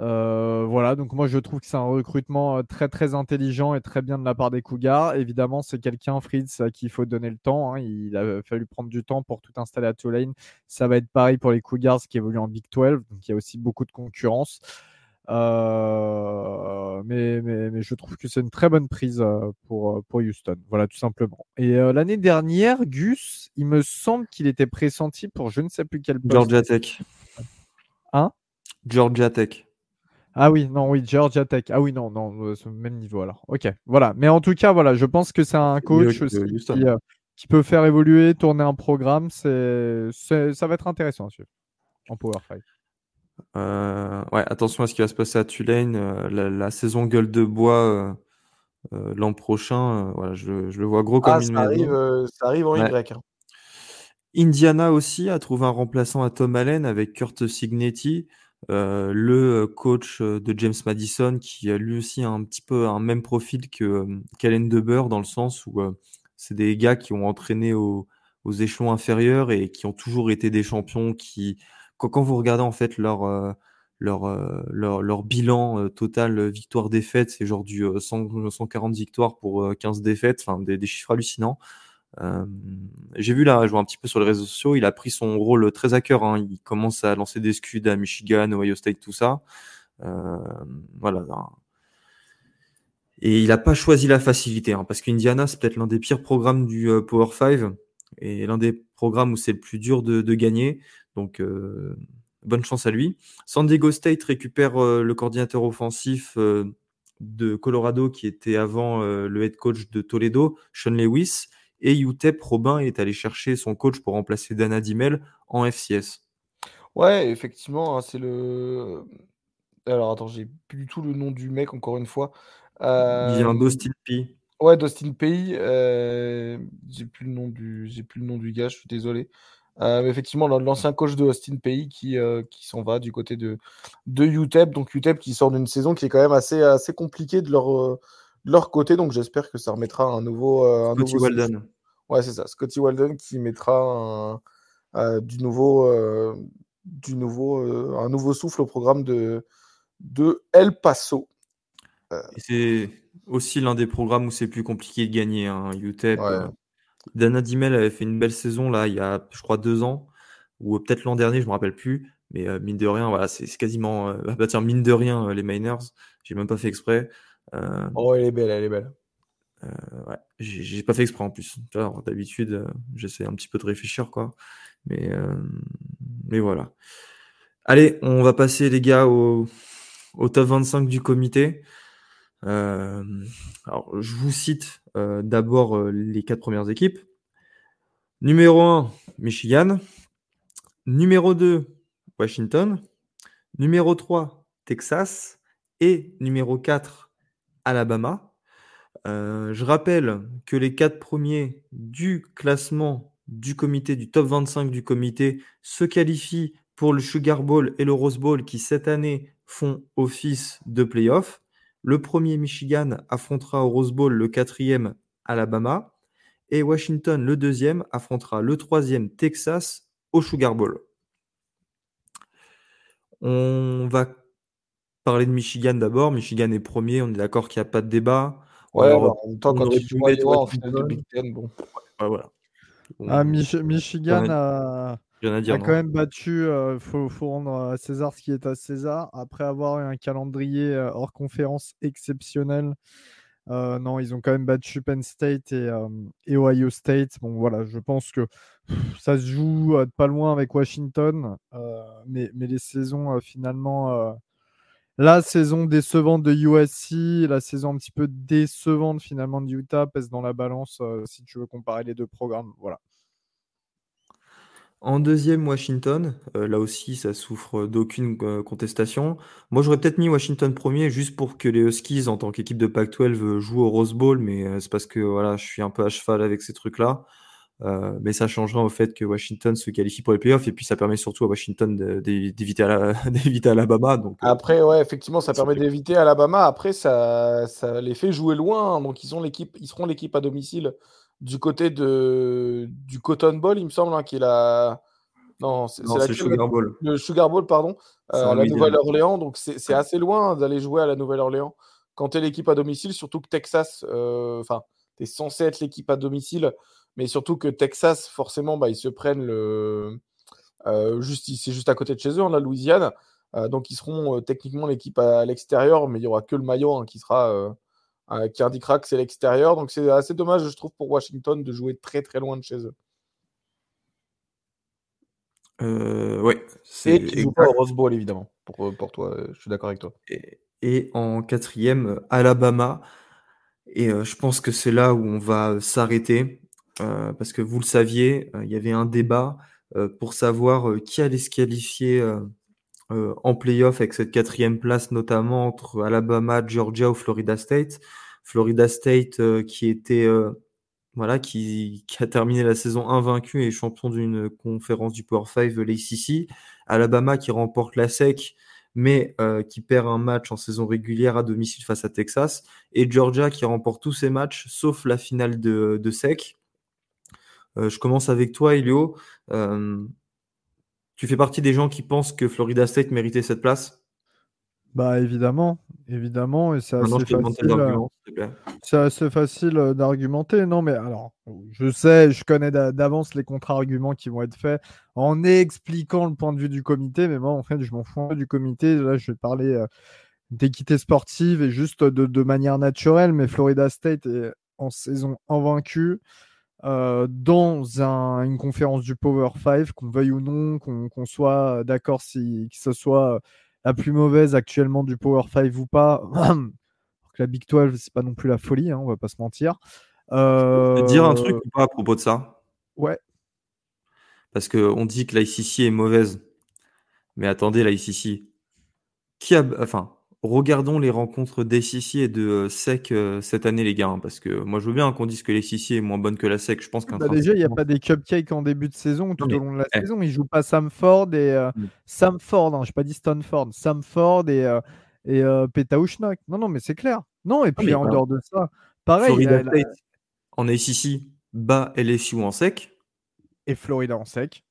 Euh, voilà, donc moi je trouve que c'est un recrutement euh, très très intelligent et très bien de la part des Cougars. Évidemment, c'est quelqu'un, Fritz, à qui il faut donner le temps. Hein. Il a fallu prendre du temps pour tout installer à Tulane. Ça va être pareil pour les Cougars qui évoluent en Big 12, donc il y a aussi beaucoup de concurrence. Euh, mais, mais, je trouve que c'est une très bonne prise pour, pour Houston. Voilà, tout simplement. Et l'année dernière, Gus, il me semble qu'il était pressenti pour je ne sais plus quel poste. Georgia Tech. Hein? Georgia Tech. Ah oui, non, oui, Georgia Tech. Ah oui, non, non, euh, ce même niveau alors. Ok, voilà. Mais en tout cas, voilà, je pense que c'est un coach aussi euh, qui, peut faire évoluer, tourner un programme. C'est, ça va être intéressant à suivre en Power 5. Euh, ouais, attention à ce qui va se passer à Tulane. la, saison gueule de bois l'an prochain, voilà, je, le vois gros comme ah, une ça arrive, ça arrive en Y. Hein. Indiana aussi a trouvé un remplaçant à Tom Allen avec Kurt Signetti. Euh, le coach de James Madison qui a lui aussi un petit peu un même profil que Calen Deber dans le sens où c'est des gars qui ont entraîné aux échelons inférieurs et qui ont toujours été des champions qui quand, vous regardez en fait leur leur, leur, bilan total victoire-défaite, c'est genre du 140 victoires pour 15 défaites, enfin des, chiffres hallucinants. Euh, j'ai vu là, je vois un petit peu sur les réseaux sociaux, il a pris son rôle très à cœur. Hein. Il commence à lancer des scuds à Michigan, Ohio State, tout ça. Euh, voilà. Et il n'a pas choisi la facilité, hein, parce qu'Indiana, c'est peut-être l'un des pires programmes du euh, Power 5 et l'un des programmes où c'est le plus dur de, gagner. Donc, bonne chance à lui. San Diego State récupère le coordinateur offensif de Colorado qui était avant le head coach de Toledo, Sean Lewis. Et UTEP, Robin est allé chercher son coach pour remplacer Dana Dimel en FCS. Ouais, effectivement, hein, c'est le. Alors attends, j'ai plus du tout le nom du mec encore une fois. Il vient d'Austin P. Ouais, d'Austin Pay. j'ai plus le nom du, plus le nom du gars. Je suis désolé. mais effectivement, l'ancien coach de Austin Pay qui, qui s'en va du côté de, de UTEP. Donc UTEP qui sort d'une saison qui est quand même assez, assez compliquée de leur, leur côté. Donc j'espère que ça remettra un nouveau. un Scotty Walden. Ouais, c'est ça. Scotty Walden qui mettra du nouveau, du nouveau, un nouveau souffle au programme de, de El Paso. c'est aussi l'un des programmes où c'est plus compliqué de gagner. Hein, UTEP. Euh. Dana Dimel avait fait une belle saison là, il y a, je crois, deux ans, ou peut-être l'an dernier, je me rappelle plus. Mais euh, mine de rien, voilà, c'est quasiment. Euh, bah, tiens, mine de rien, les Miners, j'ai même pas fait exprès. Oh, elle est belle, elle est belle. ouais, j'ai pas fait exprès en plus. D'habitude, j'essaie un petit peu de réfléchir, quoi. Mais, mais voilà. Allez, on va passer, les gars, au, au top 25 du comité. Euh, alors, je vous cite euh, d'abord euh, les quatre premières équipes. Numéro 1, Michigan. Numéro 2, Washington. Numéro 3, Texas. Et numéro 4, Alabama. je rappelle que les quatre premiers du classement du comité, du top 25 du comité, se qualifient pour le Sugar Bowl et le Rose Bowl qui cette année font office de playoff. Le premier Michigan affrontera au Rose Bowl le quatrième Alabama. Et Washington, le deuxième, affrontera le troisième Texas au Sugar Bowl. On va parler de Michigan d'abord. Michigan est premier, on est d'accord qu'il n'y a pas de débat. Ouais, en même temps, quand tu joues en finale de Big Ten, bon. voilà. Ah, Michigan a a, quand même battu, il euh, faut, rendre à César ce qui est à César. Après avoir eu un calendrier euh, hors conférence exceptionnel, euh, non, ils ont quand même battu Penn State et, Ohio State. Bon, voilà, je pense que ça se joue pas loin avec Washington, mais, mais, les saisons finalement. La saison décevante de USC, la saison un petit peu décevante finalement de Utah pèse dans la balance si tu veux comparer les deux programmes. Voilà. En deuxième, Washington. Euh, là aussi, ça souffre d'aucune euh, contestation. Moi, j'aurais peut-être mis Washington premier juste pour que les Huskies, en tant qu'équipe de Pac-12, jouent au Rose Bowl, mais euh, c'est parce que voilà, je suis un peu à cheval avec ces trucs-là. Mais ça changera au fait que Washington se qualifie pour les playoffs et puis ça permet surtout à Washington d'éviter Alabama. Donc, Après, ouais, effectivement, ça permet d'éviter Alabama. Après, ça, ça les fait jouer loin. Donc, ils, ont l'équipe, ils seront l'équipe à domicile du côté de, du Cotton Bowl, il me semble, hein, qui est la. Non, c'est le Sugar Bowl. Le Sugar Bowl, pardon, euh, à la Nouvelle-Orléans. Donc, c'est assez loin d'aller jouer à la Nouvelle-Orléans quand tu es l'équipe à domicile, surtout que Texas, euh, enfin, tu es censé être l'équipe à domicile, mais surtout que Texas, forcément, bah, ils se prennent le. Euh, juste, c'est juste à côté de chez eux, en la Louisiane. donc, ils seront techniquement l'équipe à, l'extérieur, mais il n'y aura que le maillot hein, qui sera euh, qui indiquera que c'est l'extérieur. Donc c'est assez dommage, je trouve, pour Washington de jouer très très loin de chez eux. Euh, ouais. Et qui joue pas au Rose Bowl, évidemment, pour, euh, pour toi. Je suis d'accord avec toi. Et, en quatrième, Alabama. Et je pense que c'est là où on va s'arrêter. Parce que vous le saviez, il y avait un débat pour savoir qui allait se qualifier euh, en playoff avec cette quatrième place, notamment entre Alabama, Georgia ou Florida State. Florida State euh, qui était euh, voilà, qui, a terminé la saison invaincue et champion d'une conférence du Power 5 l'ACC. Alabama qui remporte la SEC, mais qui perd un match en saison régulière à domicile face à Texas. Et Georgia qui remporte tous ses matchs, sauf la finale de, de SEC. Je commence avec toi, Elio. Tu fais partie des gens qui pensent que Florida State méritait cette place? Bah évidemment, évidemment, et c'est assez, facile, euh, c'est assez facile euh, d'argumenter. Non, mais alors, je sais, je connais d'avance les contre-arguments qui vont être faits en expliquant le point de vue du comité, mais moi, en fait, je m'en fous du comité. Là, je vais parler euh, d'équité sportive et juste de, de, manière naturelle, mais Florida State est en saison invaincue. Dans une conférence du Power 5, qu'on veuille ou non, qu'on soit d'accord si que ce soit la plus mauvaise actuellement du Power 5 ou pas. la Big 12, c'est pas non plus la folie, hein, on va pas se mentir. dire un truc ou pas à propos de ça? Ouais. Parce qu'on dit que l'ICC est mauvaise. Mais attendez, l'ICC. Qui a. Enfin, regardons les rencontres d'ACC et de euh, SEC euh, cette année, les gars. Hein, parce que moi, je veux bien qu'on dise que l'ACC est moins bonne que la SEC. Je pense qu'un bah Déjà, il n'y a pas des cupcakes en début de saison tout au long de la eh. saison. Ils ne jouent pas Samford et. Euh, mm. Samford, hein, je n'ai pas dit Stanford. Samford et, euh, et Non, non, mais c'est clair. Non, et puis en dehors de ça, pareil. en ACC, bas LSU en SEC et Florida en sec.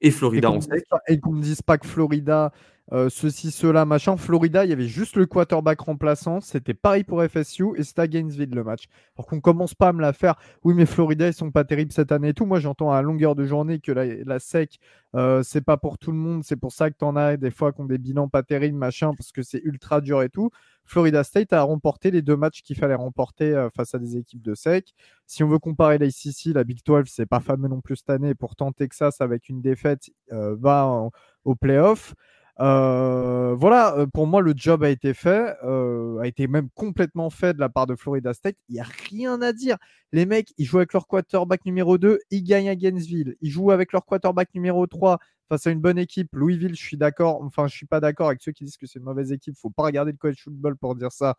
Et Florida en sec. et qu'on ne dise pas que Florida, euh, ceci, cela, machin. Florida, il y avait juste le quarterback remplaçant. C'était pareil pour FSU et c'était à Gainesville le match. Alors qu'on commence pas à me la faire. Oui, mais Florida, ils sont pas terribles cette année et tout. Moi, j'entends à longueur de journée que la, sec, euh, c'est pas pour tout le monde. C'est pour ça que tu en as des fois qui ont des bilans pas terribles, machin, parce que c'est ultra dur et tout. Florida State a remporté les deux matchs qu'il fallait remporter euh, face à des équipes de SEC. Si on veut comparer la ICC, la Big 12, c'est pas fameux non plus cette année. Pourtant, Texas, avec une défaite, euh, va au playoff. Euh, voilà, pour moi, le job a été fait, a été même complètement fait de la part de Florida State. Il n'y a rien à dire. Les mecs, ils jouent avec leur quarterback numéro 2, ils gagnent à Gainesville. Ils jouent avec leur quarterback numéro 3 face à une bonne équipe. Louisville, je suis d'accord. Enfin, je suis pas d'accord avec ceux qui disent que c'est une mauvaise équipe. Faut pas regarder le college football pour dire ça.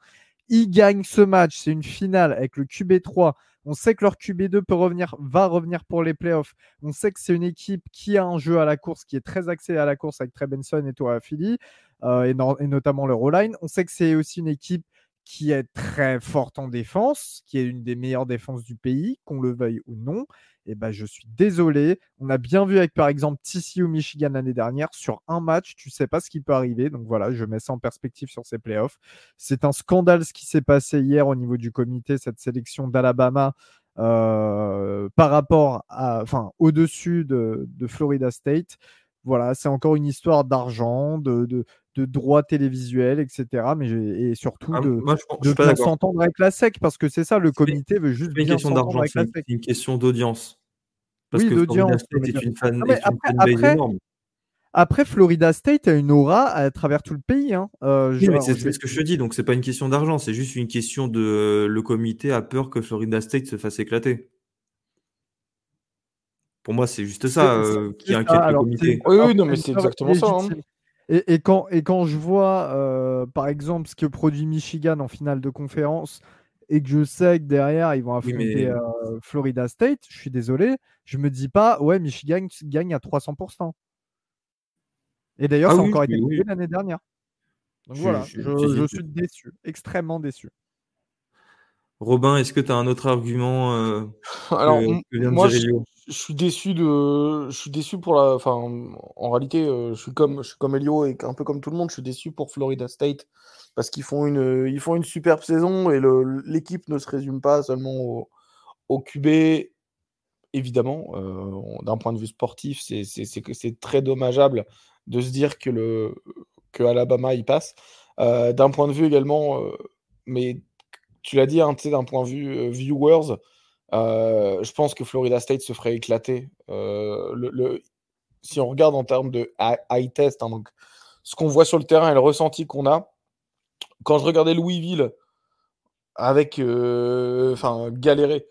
Ils gagnent ce match. C'est une finale avec le QB3. On sait que leur QB2 peut revenir, va revenir pour les playoffs. On sait que c'est une équipe qui a un jeu à la course, qui est très axé à la course avec Trey Benson et toi Philly, euh, et, notamment le O-line. On sait que c'est aussi une équipe qui est très forte en défense, qui est une des meilleures défenses du pays, qu'on le veuille ou non. Et eh ben, je suis désolé. On a bien vu avec par exemple TCU Michigan l'année dernière, sur un match, tu sais pas ce qui peut arriver. Donc voilà, je mets ça en perspective sur ces playoffs. C'est un scandale ce qui s'est passé hier au niveau du comité, cette sélection d'Alabama. Euh, par rapport à, enfin, au-dessus de, Florida State. Voilà, c'est encore une histoire d'argent, de, de droits télévisuels, etc. Mais et surtout ah, de, de s'entendre avec la SEC, parce que c'est ça, le comité veut juste bien s'entendre avec la SEC. C'est une question d'audience. Parce oui, d'audience. une, fan, après, Après, Florida State a une aura à travers tout le pays. Hein. Euh, c'est ce que je te dis, donc c'est pas une question d'argent, c'est juste une question de le comité a peur que Florida State se fasse éclater. Pour moi, c'est juste ça euh, qui inquiète le comité. Oui, oui, non, mais c'est exactement ça. Hein. Et, quand, et quand je vois, euh, par exemple, ce que produit Michigan en finale de conférence, et que je sais que derrière, ils vont affronter euh, Florida State, je suis désolé, je me dis pas, ouais, Michigan gagne à 300%. Et d'ailleurs, ah ça a encore été l'année dernière. Donc voilà, je, suis déçu, extrêmement déçu. Robin, est-ce que tu as un autre argument euh, Alors, moi, je, suis déçu de, je suis déçu pour la, enfin, en réalité, euh, je suis comme, je suis comme Elio et un peu comme tout le monde, je suis déçu pour Florida State parce qu'ils font une, ils font une superbe saison et l'équipe ne se résume pas seulement au, au QB. Évidemment, euh, d'un point de vue sportif, c'est très dommageable de se dire que le que Alabama y passe. d'un point de vue également, mais tu l'as dit, hein, d'un point de vue euh, viewers, euh, je pense que Florida State se ferait éclater. Euh, si on regarde en termes de high test, hein, donc ce qu'on voit sur le terrain et le ressenti qu'on a, quand je regardais Louisville avec, enfin, galérer,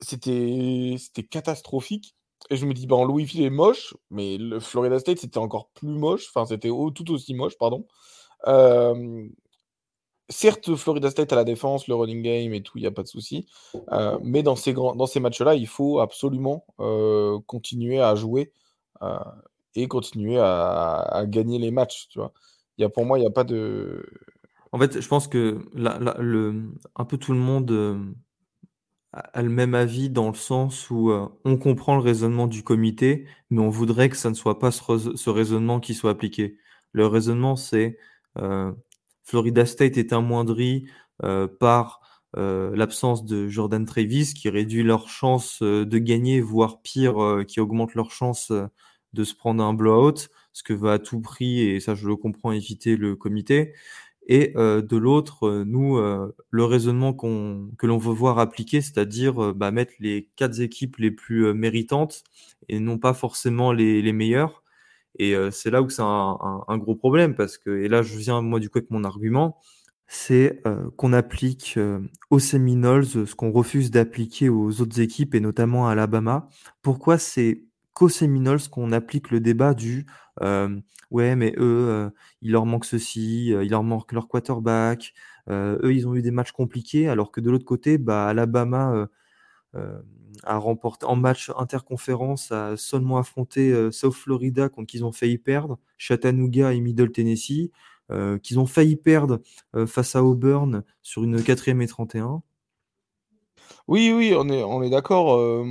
c'était catastrophique. Et je me dis, bon, Louisville est moche, mais le Florida State, c'était encore plus moche. Enfin, c'était tout aussi moche, pardon certes, Florida State a la défense, le running game et tout, il n'y a pas de souci. Euh, mais dans ces, dans ces matchs-là, il faut absolument euh, continuer à jouer euh, et continuer à, gagner les matchs. Tu vois. Y a, pour moi, il n'y a pas de. En fait, je pense que le, un peu tout le monde a le même avis dans le sens où on comprend le raisonnement du comité, mais on voudrait que ça ne soit pas ce raisonnement qui soit appliqué. Le raisonnement, c'est Florida State est amoindri euh, par euh, l'absence de Jordan Travis qui réduit leur chance euh, de gagner, voire pire, qui augmente leur chance de se prendre un blowout, ce que va à tout prix, et ça je le comprends, éviter le comité. Et de l'autre, nous, le raisonnement que l'on veut voir appliquer, c'est-à-dire bah, mettre les quatre équipes les plus méritantes et non pas forcément les, les meilleures. Et c'est là où c'est un, gros problème parce que, et là je viens moi du coup avec mon argument, c'est qu'on applique aux Seminoles ce qu'on refuse d'appliquer aux autres équipes et notamment à Alabama. Pourquoi c'est qu'aux Seminoles qu'on applique le débat du ouais mais eux il leur manque ceci, il leur manque leur quarterback, eux ils ont eu des matchs compliqués alors que de l'autre côté bah Alabama a remporté en match interconférence, a seulement affronté euh, South Florida contre qui ils ont failli perdre, Chattanooga et Middle Tennessee, euh, qu'ils ont failli perdre euh, face à Auburn sur une quatrième et 31. Oui, oui, on est, on est d'accord.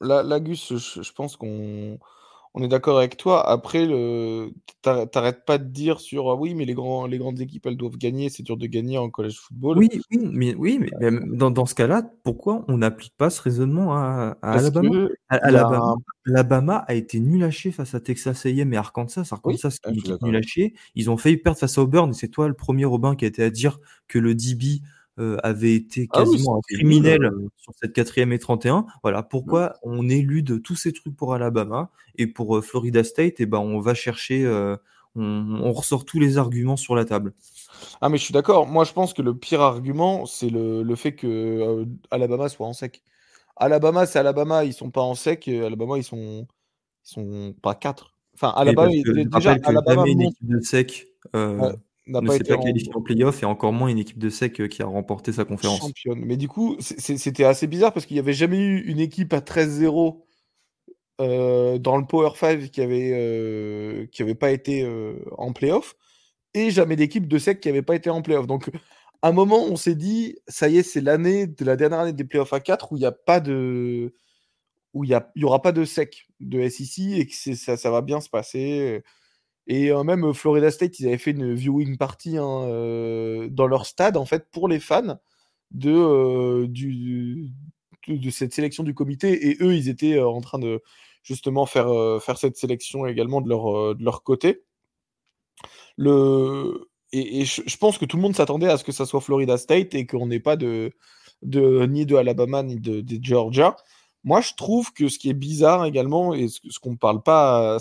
Lagus, je pense qu'on on est d'accord avec toi. Après, le... t'arrêtes pas de dire sur ah oui, mais les, grands, les grandes équipes, elles doivent gagner. C'est dur de gagner en college football. Oui, oui, mais, oui, mais dans, dans, ce cas-là, pourquoi on n'applique pas ce raisonnement à, Alabama? Alabama, a été nul à chier face à Texas A&M et Arkansas. Arkansas, oui, qui est nul à chier. Ils ont failli perdre face à Auburn. C'est toi le premier Robin qui a été à dire que le DB euh, avait été ah quasiment un criminel euh, sur cette quatrième et 31. Voilà pourquoi on élude tous ces trucs pour Alabama et pour euh, Florida State, et eh ben on va chercher, on, ressort tous les arguments sur la table. Ah mais je suis d'accord. Moi je pense que le pire argument c'est le, le, fait que Alabama soit en sec. Alabama c'est Alabama, ils sont pas en sec. Alabama ils sont ils sont pas quatre. Enfin Alabama déjà Alabama une équipe de sec n'a pas été qualifié en, playoff et encore moins une équipe de sec euh, qui a remporté sa conférence. Championne. Mais du coup, c'était assez bizarre parce qu'il n'y avait jamais eu une équipe à 13-0 euh, dans le Power 5 qui avait, euh, qui avait pas été en playoff et jamais d'équipe de sec qui n'avait pas été en playoff. Donc, à un moment, on s'est dit, ça y est, c'est l'année de la dernière année des playoffs à 4 où il n'y a pas de où il y, aura pas de sec de SEC et que ça, ça va bien se passer. Et même Florida State, ils avaient fait une viewing party hein, dans leur stade, en fait, pour les fans de, du, de, cette sélection du comité. Et eux, ils étaient en train de justement faire, faire cette sélection également de leur, de leur côté. Le... Et, je, pense que tout le monde s'attendait à ce que ça soit Florida State et qu'on n'ait pas de, de, ni de Alabama ni de Georgia. Moi, je trouve que ce qui est bizarre également, et ce, qu'on ne parle, pas,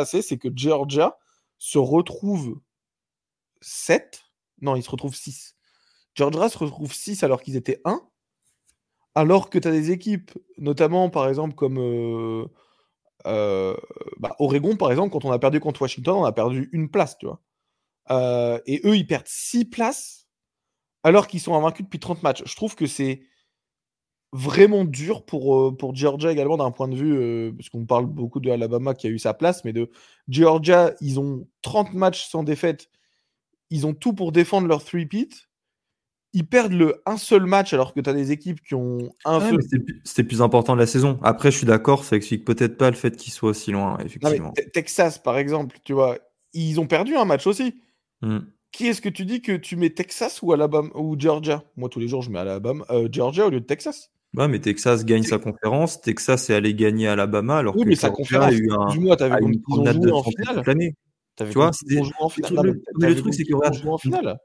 assez, c'est que Georgia se retrouve 7. Non, il se retrouve 6. Georgia se retrouve 6 alors qu'ils étaient 1. Alors que tu as des équipes, notamment par exemple comme euh, euh, bah, Oregon, par exemple, quand on a perdu contre Washington, on a perdu une place, tu vois. Euh, et eux, ils perdent 6 places alors qu'ils sont invaincus depuis 30 matchs. Je trouve que c'est vraiment dur pour, euh, pour Georgia également d'un point de vue, euh, parce qu'on parle beaucoup de Alabama qui a eu sa place, mais de Georgia, ils ont 30 matchs sans défaite, ils ont tout pour défendre leur three-peat, ils perdent le un seul match alors que tu as des équipes qui ont un seul... C'était plus important de la saison. Après, je suis d'accord, ça explique peut-être pas le fait qu'ils soient aussi loin, effectivement. Texas, par exemple, tu vois, ils ont perdu un match aussi. Hmm. Qui est-ce que tu dis que tu mets Texas ou Alabama ou Georgia? Moi, tous les jours, je mets Alabama, euh, Georgia au lieu de Texas. Ouais, mais Texas gagne sa conférence. Texas est allé gagner Alabama alors oui, que mais sa conférence, a eu un, moins, vu une promenade de en finale. toute l'année. Tu vois, en finale. Le, truc, c'est que en finale.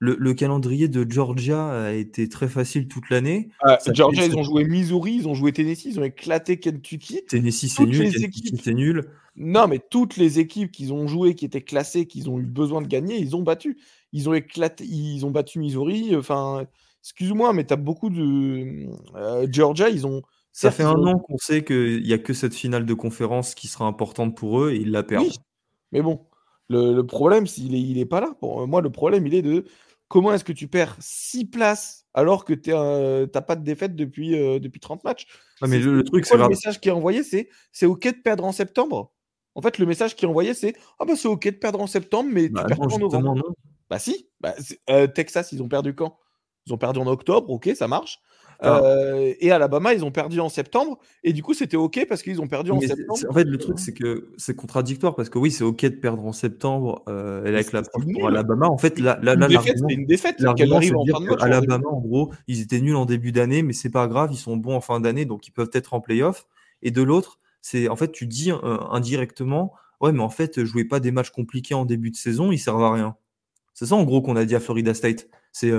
Le, le, calendrier de Georgia a été très facile toute l'année. Ah, Georgia, ils ont joué Missouri, ils ont joué Tennessee, ils ont éclaté Kentucky. Tennessee, c'est nul. Kentucky, c'est nul. Non, mais toutes les équipes qu'ils ont jouées, qui étaient classées, qu'ils ont eu besoin de gagner, ils ont battu. Ils ont éclaté, ils ont battu Missouri. Enfin, excuse-moi, mais tu as beaucoup de. Euh, Georgia, ils ont. Ça fait un an qu'on sait qu'il n'y a que cette finale de conférence qui sera importante pour eux et ils la perdent. Mais bon, le, problème, il n'est il est pas là. Pour moi, le problème, il est de comment est-ce que tu perds 6 places alors que tu n'as pas de défaite depuis, euh, depuis 30 matchs? Ah, mais le, truc, c'est le message qui est envoyé, c'est c'est OK de perdre en septembre. En fait, le message qui est envoyé, c'est Ah bah c'est OK de perdre en septembre, mais tu bah perds en novembre. Bah si, bah, euh, Texas, ils ont perdu quand? Ils ont perdu en octobre, ok, ça marche. Ah. Euh, et Alabama, ils ont perdu en septembre. Et du coup, c'était OK parce qu'ils ont perdu en septembre. En fait, le truc, c'est que c'est contradictoire parce que oui, c'est OK de perdre en septembre euh, avec la pour Alabama. En fait, là, là, défaite, c'est une défaite. arrive en fin de match. Alabama, en gros, ils étaient nuls en début d'année, mais c'est pas grave, ils sont bons en fin d'année, donc ils peuvent être en playoff. Et de l'autre, c'est en fait, tu dis euh, indirectement, ouais, mais en fait, jouez pas des matchs compliqués en début de saison, ils servent à rien. C'est ça en gros qu'on a dit à Florida State. C'est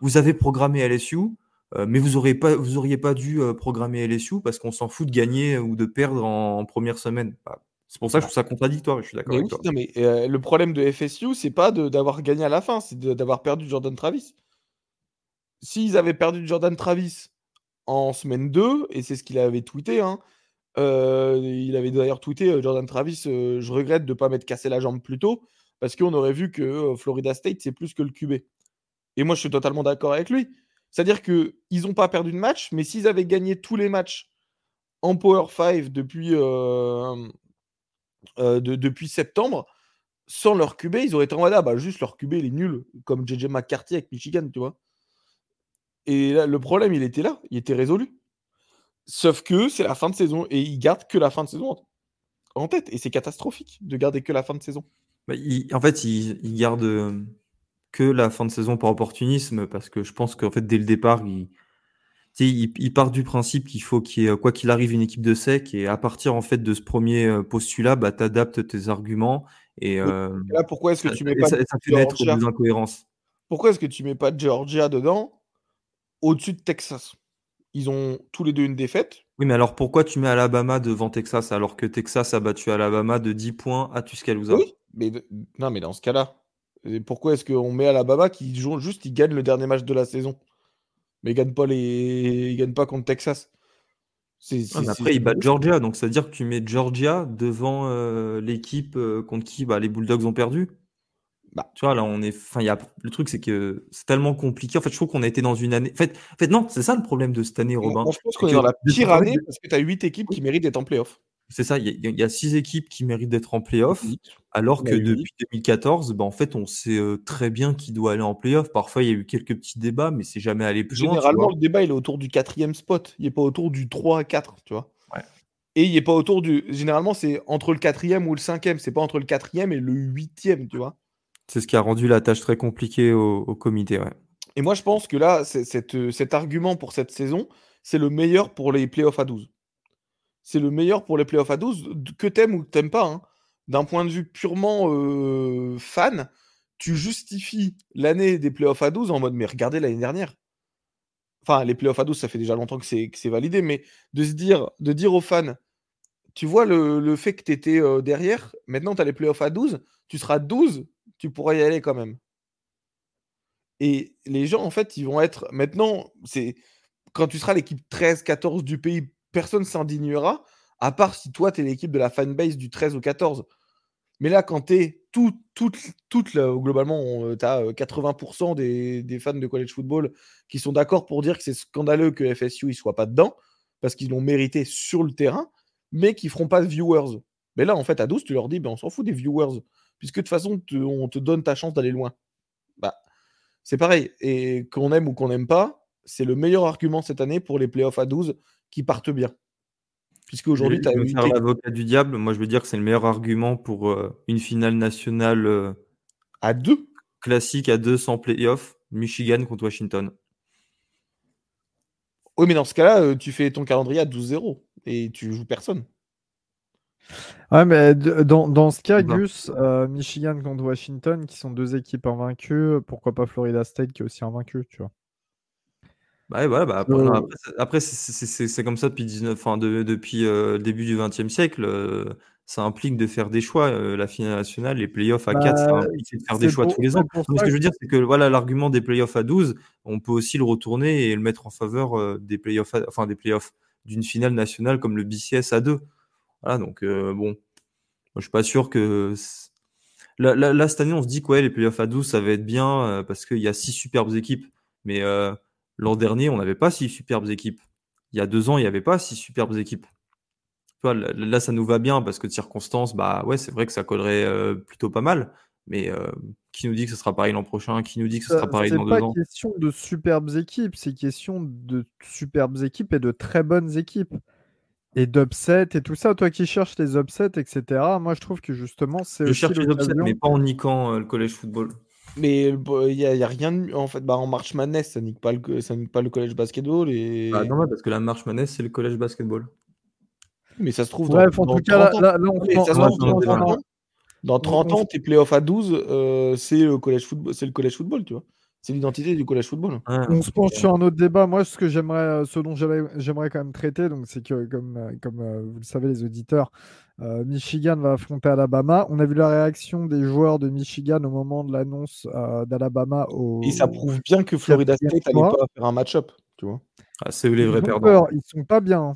vous avez programmé LSU, mais vous n'auriez pas, vous auriez pas dû programmer LSU parce qu'on s'en fout de gagner ou de perdre en, première semaine. Bah, c'est pour ça que je trouve ça contradictoire. Je suis d'accord avec toi. Non, mais le problème de FSU, c'est pas d'avoir gagné à la fin, c'est d'avoir perdu Jordan Travis. S'ils avaient perdu Jordan Travis en semaine 2, et c'est ce qu'il avait tweeté, hein, il avait d'ailleurs tweeté Jordan Travis, je regrette de ne pas m'être cassé la jambe plus tôt, parce qu'on aurait vu que Florida State, c'est plus que le QB. Et moi, je suis totalement d'accord avec lui. C'est-à-dire qu'ils n'ont pas perdu de match, mais s'ils avaient gagné tous les matchs en Power 5 depuis, depuis septembre, sans leur QB, ils auraient été en mode ah, bah, juste leur QB, il est nul, comme JJ McCarthy avec Michigan, tu vois. Et là, le problème, il était là, il était résolu. Sauf que c'est la fin de saison et ils gardent que la fin de saison en tête. Et c'est catastrophique de garder que la fin de saison. Bah, en fait, ils, il gardent euh, que la fin de saison par opportunisme parce que je pense qu'en fait, dès le départ, il, part du principe qu'il faut qu'il y ait, quoi qu'il arrive, une équipe de sec. Et à partir en fait de ce premier euh, postulat, bah, tu adaptes tes arguments. Et, euh, là, pourquoi est-ce que tu mets pas ça, fait naître des incohérences. Pourquoi est-ce que tu mets pas Georgia dedans au-dessus de Texas? Ils ont tous les deux une défaite. Oui, mais alors pourquoi tu mets Alabama devant Texas alors que Texas a battu Alabama de 10 points à Tuscaloosa? Oui, mais non, mais dans ce cas-là, pourquoi est-ce qu'on met Alabama qui joue juste, ils gagnent le dernier match de la saison? Mais ils gagnent pas les, ils gagnent pas contre Texas. après, ils battent Georgia, donc ça veut dire que tu mets Georgia devant euh, l'équipe euh, contre qui bah, les Bulldogs ont perdu. Bah, tu vois, là, on est. Enfin, y a... le truc, c'est que c'est tellement compliqué. En fait, je trouve qu'on a été dans une année. En fait, en fait non, c'est ça le problème de cette année, Robin. je pense qu'on est dans la pire année parce que tu as 8 équipes qui méritent d'être en playoff. C'est ça, il y, a 6 équipes qui méritent d'être en playoff, alors que depuis 2014, bah, en fait, on sait euh, très bien qui doit aller en playoff. Parfois, il y a eu quelques petits débats, mais c'est jamais allé plus loin. Généralement, le débat, il est autour du quatrième spot. Il n'est pas autour du 3 à 4, tu vois. Et il n'est pas autour du. Généralement, c'est entre le quatrième ou le cinquième. C'est pas entre le quatrième et le huitième, tu vois. C'est ce qui a rendu la tâche très compliquée au, comité. Et moi, je pense que là, cet argument pour cette saison, c'est le meilleur pour les playoffs à 12. C'est le meilleur pour les playoffs à 12, que t'aimes ou que t'aimes pas. Hein. D'un point de vue purement euh, fan, tu justifies l'année des playoffs à 12 en mode, mais regardez l'année dernière. Enfin, les playoffs à 12, ça fait déjà longtemps que c'est validé, mais de se dire, aux fans, tu vois le, fait que tu étais euh, derrière, maintenant tu as les playoffs à 12, tu seras 12 tu pourrais y aller quand même. Et les gens, en fait, ils vont être. Maintenant, c'est quand tu seras l'équipe 13-14 du pays, personne s'indignera, à part si toi, tu es l'équipe de la fanbase du 13 ou 14. Mais là, quand tu es tout, tout, globalement, tu as 80% des, fans de college football qui sont d'accord pour dire que c'est scandaleux que FSU ne soit pas dedans, parce qu'ils l'ont mérité sur le terrain, mais qu'ils feront pas de viewers. Mais là, en fait, à 12, tu leur dis, ben, on s'en fout des viewers puisque de toute façon, on te donne ta chance d'aller loin. Bah, c'est pareil. Et qu'on aime ou qu'on n'aime pas, c'est le meilleur argument cette année pour les playoffs à 12 qui partent bien. Puisque aujourd'hui, tu as faire l'avocat du diable. Moi, je veux dire que c'est le meilleur argument pour euh, une finale nationale euh, à deux classique à deux sans playoff, Michigan contre Washington. Oui, mais dans ce cas-là, euh, tu fais ton calendrier à 12-0 et tu joues personne. Ouais, mais dans, dans ce cas, Gus, euh, Michigan contre Washington, qui sont deux équipes invaincues, pourquoi pas Florida State qui est aussi invaincu, tu vois. Bah, voilà, bah, après, c'est comme ça depuis, 19, enfin, depuis euh, le début du XXe siècle. Euh, ça implique de faire des choix. la finale nationale, les playoffs à 4, ça bah, implique de faire des choix tous les ans. ce que je veux dire, c'est que voilà, l'argument des playoffs à 12, on peut aussi le retourner et le mettre en faveur des playoffs, enfin des playoffs d'une finale nationale comme le BCS à 2. Voilà, donc euh, bon, je suis pas sûr que. Là, cette année, on se dit que les playoffs à 12, ça va être bien euh, parce qu'il y a six superbes équipes. Mais euh, l'an dernier, on n'avait pas six superbes équipes. Il y a deux ans, il n'y avait pas six superbes équipes. là, ça nous va bien parce que de circonstances, bah ouais, c'est vrai que ça collerait plutôt pas mal. Mais qui nous dit que ce sera pareil l'an prochain? Qui nous dit que ce sera pareil dans deux ans? C'est pas question de superbes équipes, c'est question de superbes équipes et de très bonnes équipes et d'upset et tout ça. Toi qui cherches les upsets, etc. Moi, je trouve que justement, c'est. Je cherche les upsets, mais pas en niquant euh, le collège football. Mais il n'y a, y a, rien en fait. Bah, en March Madness, ça nique pas le, ça nique pas le collège basketball. Et... Bah, non, parce que la March Madness, c'est le collège basketball. Mais ça se trouve. Bref, en tout cas, là, là, on, Dans 30 ans, tes playoffs à 12, c'est le collège football, c'est le collège football, tu vois. C'est l'identité du collège football. on se penche sur un autre débat. Moi, ce que j'aimerais, ce dont j'aimerais quand même traiter, donc c'est que, comme, comme vous le savez, les auditeurs, Michigan va affronter Alabama. On a vu la réaction des joueurs de Michigan au moment de l'annonce d'Alabama. Au... Et ça prouve bien que Florida State n'allait pas faire un match-up, tu vois. Ah, c'est les vrais perdants. Ils sont pas bien.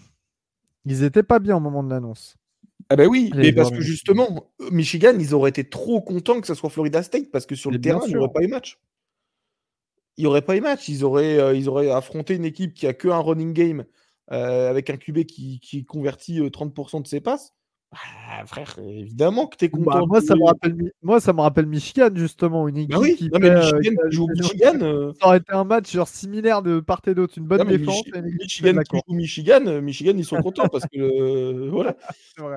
Ils étaient pas bien au moment de l'annonce. Ah ben oui, mais parce que justement, Michigan, ils auraient été trop contents que ce soit Florida State parce que sur le terrain, il n'y aurait pas eu match. Il n'y aurait pas eu match. Ils auraient, euh, ils auraient affronté une équipe qui a que un running game euh, avec un QB qui, qui convertit 30% euh, de ses passes. Ah, frère, évidemment que tu es bah, content. moi, ça me rappelle, moi, ça me rappelle Michigan, justement. Une bah équipe qui, Michigan, joue Michigan. Ça aurait été un match genre, similaire de part et d'autre. Une bonne défense. Michigan qui joue Michigan, Michigan, ils sont contents parce que. voilà.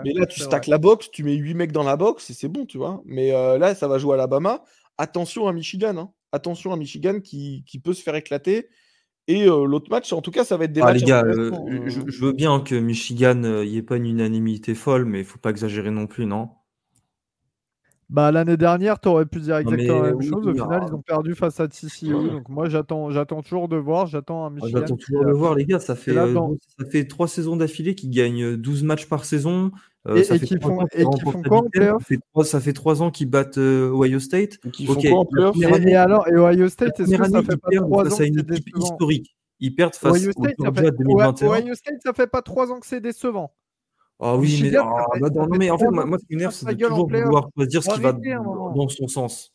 mais là, tu stacks la boxe, tu mets 8 mecs dans la boxe et c'est bon, tu vois. Mais là, ça va jouer à Alabama. Attention à Michigan. Hein attention à Michigan qui, peut se faire éclater. Et l'autre match, en tout cas, ça va être des ah, matchs. Les gars, je, veux bien que Michigan, il n'y ait pas une unanimité folle, mais il faut pas exagérer non plus, non? Bah, L'année dernière, tu aurais pu dire exactement la même chose. Au final, ils ont perdu face à TCU. Donc, moi, j'attends, j'attends toujours de voir. J'attends un Michigan. J'attends toujours de voir, les gars. Ça fait, ça fait trois saisons d'affilée qu'ils gagnent 12 matchs par saison. Euh, et, ça, fait qui font, et qui font quoi en playoff ça fait trois ans qu'ils battent euh, Ohio State. Et qui font quoi en playoff et, alors, et Ohio State, est-ce que ça fait pas trois ans face à une équipe historique Ils perdent face Ohio State, au Georgia 2021. Ohio State, ça fait pas trois ans que c'est décevant. Ah oui, mais, ah, bah, non, mais en fait, moi, ce qui m'énerve, c'est de toujours vouloir dire ce qui va dans son sens.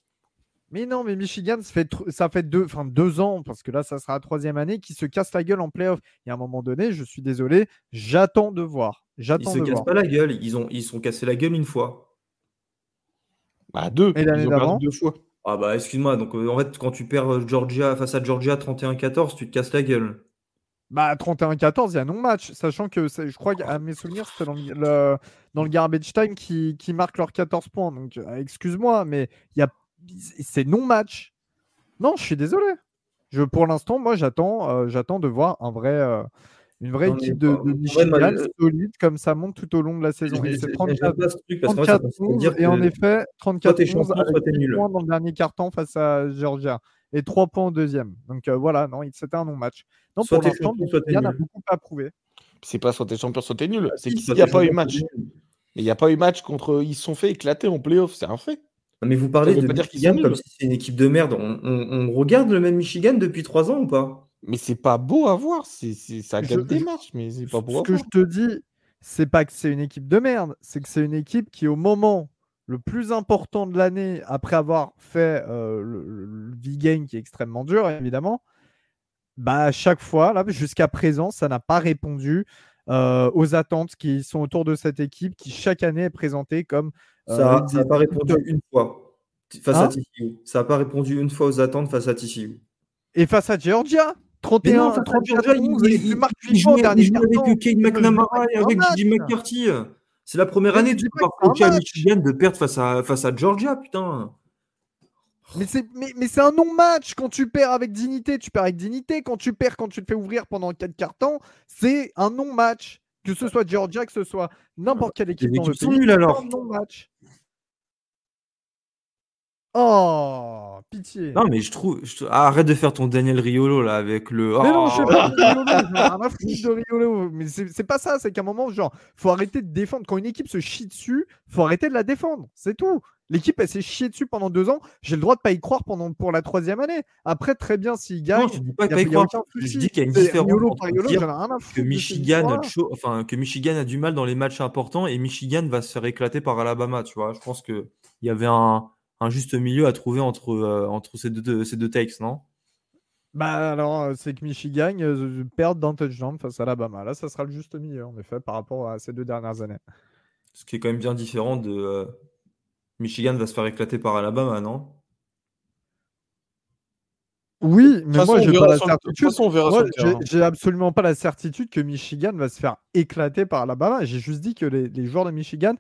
Mais non, mais Michigan, ça fait, ça fait deux, enfin, deux ans, parce que là, ça sera la troisième année, qui se casse la gueule en playoff. Et à un moment donné, je suis désolé, j'attends de voir. J'attends ils se cassent pas la gueule, ils ont ils sont cassés la gueule une fois. Bah deux. Et l'année d'avant deux fois. Ah bah excuse-moi, donc euh, en fait quand tu perds euh, Georgia face à Georgia 31-14, tu te casses la gueule. Bah 31-14, il y a non-match, sachant que je crois qu'à mes souvenirs, c'était dans le, dans le garbage time qui, qui marque leurs 14 points. Donc euh, excuse-moi, mais il y a c'est non-match. Non, je suis désolé. Je, pour l'instant, moi, j'attends, j'attends de voir un vrai, une vraie équipe de, de Michigan solide comme ça monte tout au long de la saison. Et c'est 34, 34 11, et en effet 34 11 avec points dans le dernier carton face à Georgia et 3 points au deuxième. Donc euh, voilà, non, c'était un non-match. Non, pour l'instant, Michigan a beaucoup à prouver. C'est pas soit t'es champion, soit t'es nul. C'est qu'il n'y a pas eu match. Il n'y a pas eu match contre. Ils se sont fait éclater en playoff, c'est un fait. Mais vous parlez de Michigan comme si c'est une équipe de merde. On, on, on, regarde le même Michigan depuis 3 ans ou pas? Mais c'est pas beau à voir. C'est, ça gagne des matchs, mais c'est pas beau Ce que je te dis, c'est pas que c'est une équipe de merde, c'est que c'est une équipe qui, au moment le plus important de l'année, après avoir fait euh, le, V-Game qui est extrêmement dur, évidemment, bah, à chaque fois, là, jusqu'à présent, ça n'a pas répondu euh, aux attentes qui sont autour de cette équipe qui, chaque année, est présentée comme. Euh, ça n'a pas répondu une fois face à hein TCU. Ça n'a pas répondu une fois aux attentes face à TCU. Et face à Georgia 31, non, 31 il, il, marque 8 points dernier avec Kane McNamara et avec Jim McCarthy. C'est la première année, pas à Michigan de perdre face à, face à Georgia, putain. Mais c'est mais, mais un non-match quand tu perds avec dignité, tu perds avec dignité. Quand tu perds, quand tu te fais ouvrir pendant 4 cartons, c'est un non-match. Que ce soit Georgia, que ce soit n'importe quelle équipe dans le pays, alors. un non-match. Oh, pitié. Non, mais je trouve. Ah, arrête de faire ton Daniel Riolo là avec le. Mais non, je sais pas de Riolo. Mais c'est pas ça, c'est qu'à un moment, genre, faut arrêter de défendre. Quand une équipe se chie dessus, faut arrêter de la défendre. C'est tout. L'équipe, elle s'est chiée dessus pendant deux ans. J'ai le droit de pas y croire pendant, pour la troisième année. Après, très bien, s'il gagne. Non, je dis pas pas y croire. Je dis qu'il y a une différence dire que Michigan, enfin, que Michigan a du mal dans les matchs importants et Michigan va se faire éclater par Alabama. Tu vois, je pense qu'il y avait un un juste milieu à trouver entre, euh, entre ces, deux, ces deux takes, non? Bah alors, euh, c'est que Michigan euh, perd d'un touchdown face à Alabama. Là, ça sera le juste milieu, en effet, par rapport à ces deux dernières années. Ce qui est quand même bien différent de Michigan va se faire éclater par Alabama, non? Oui, mais moi, j'ai pas la certitude. j'ai absolument pas la certitude que Michigan va se faire éclater par Alabama. J'ai juste dit que les, joueurs de Michigan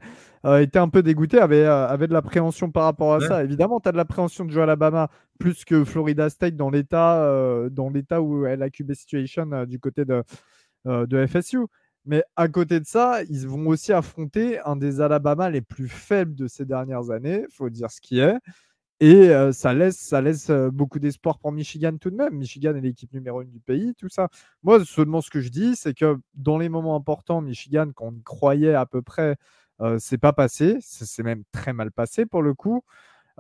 euh, étaient un peu dégoûtés, avaient, euh, de l'appréhension par rapport à ça. Évidemment, tu as de l'appréhension de jouer à Alabama plus que Florida State dans l'état euh, dans l'état où est la QB situation du côté de, de FSU. Mais à côté de ça, ils vont aussi affronter un des Alabama les plus faibles de ces dernières années, il faut dire ce qui est. Et euh, ça laisse, ça laisse euh, beaucoup d'espoir pour Michigan tout de même. Michigan est l'équipe numéro une du pays, tout ça. Moi, seulement ce que je dis, c'est que dans les moments importants, Michigan, quand on y croyait à peu près, euh, c'est pas passé. C'est même très mal passé pour le coup.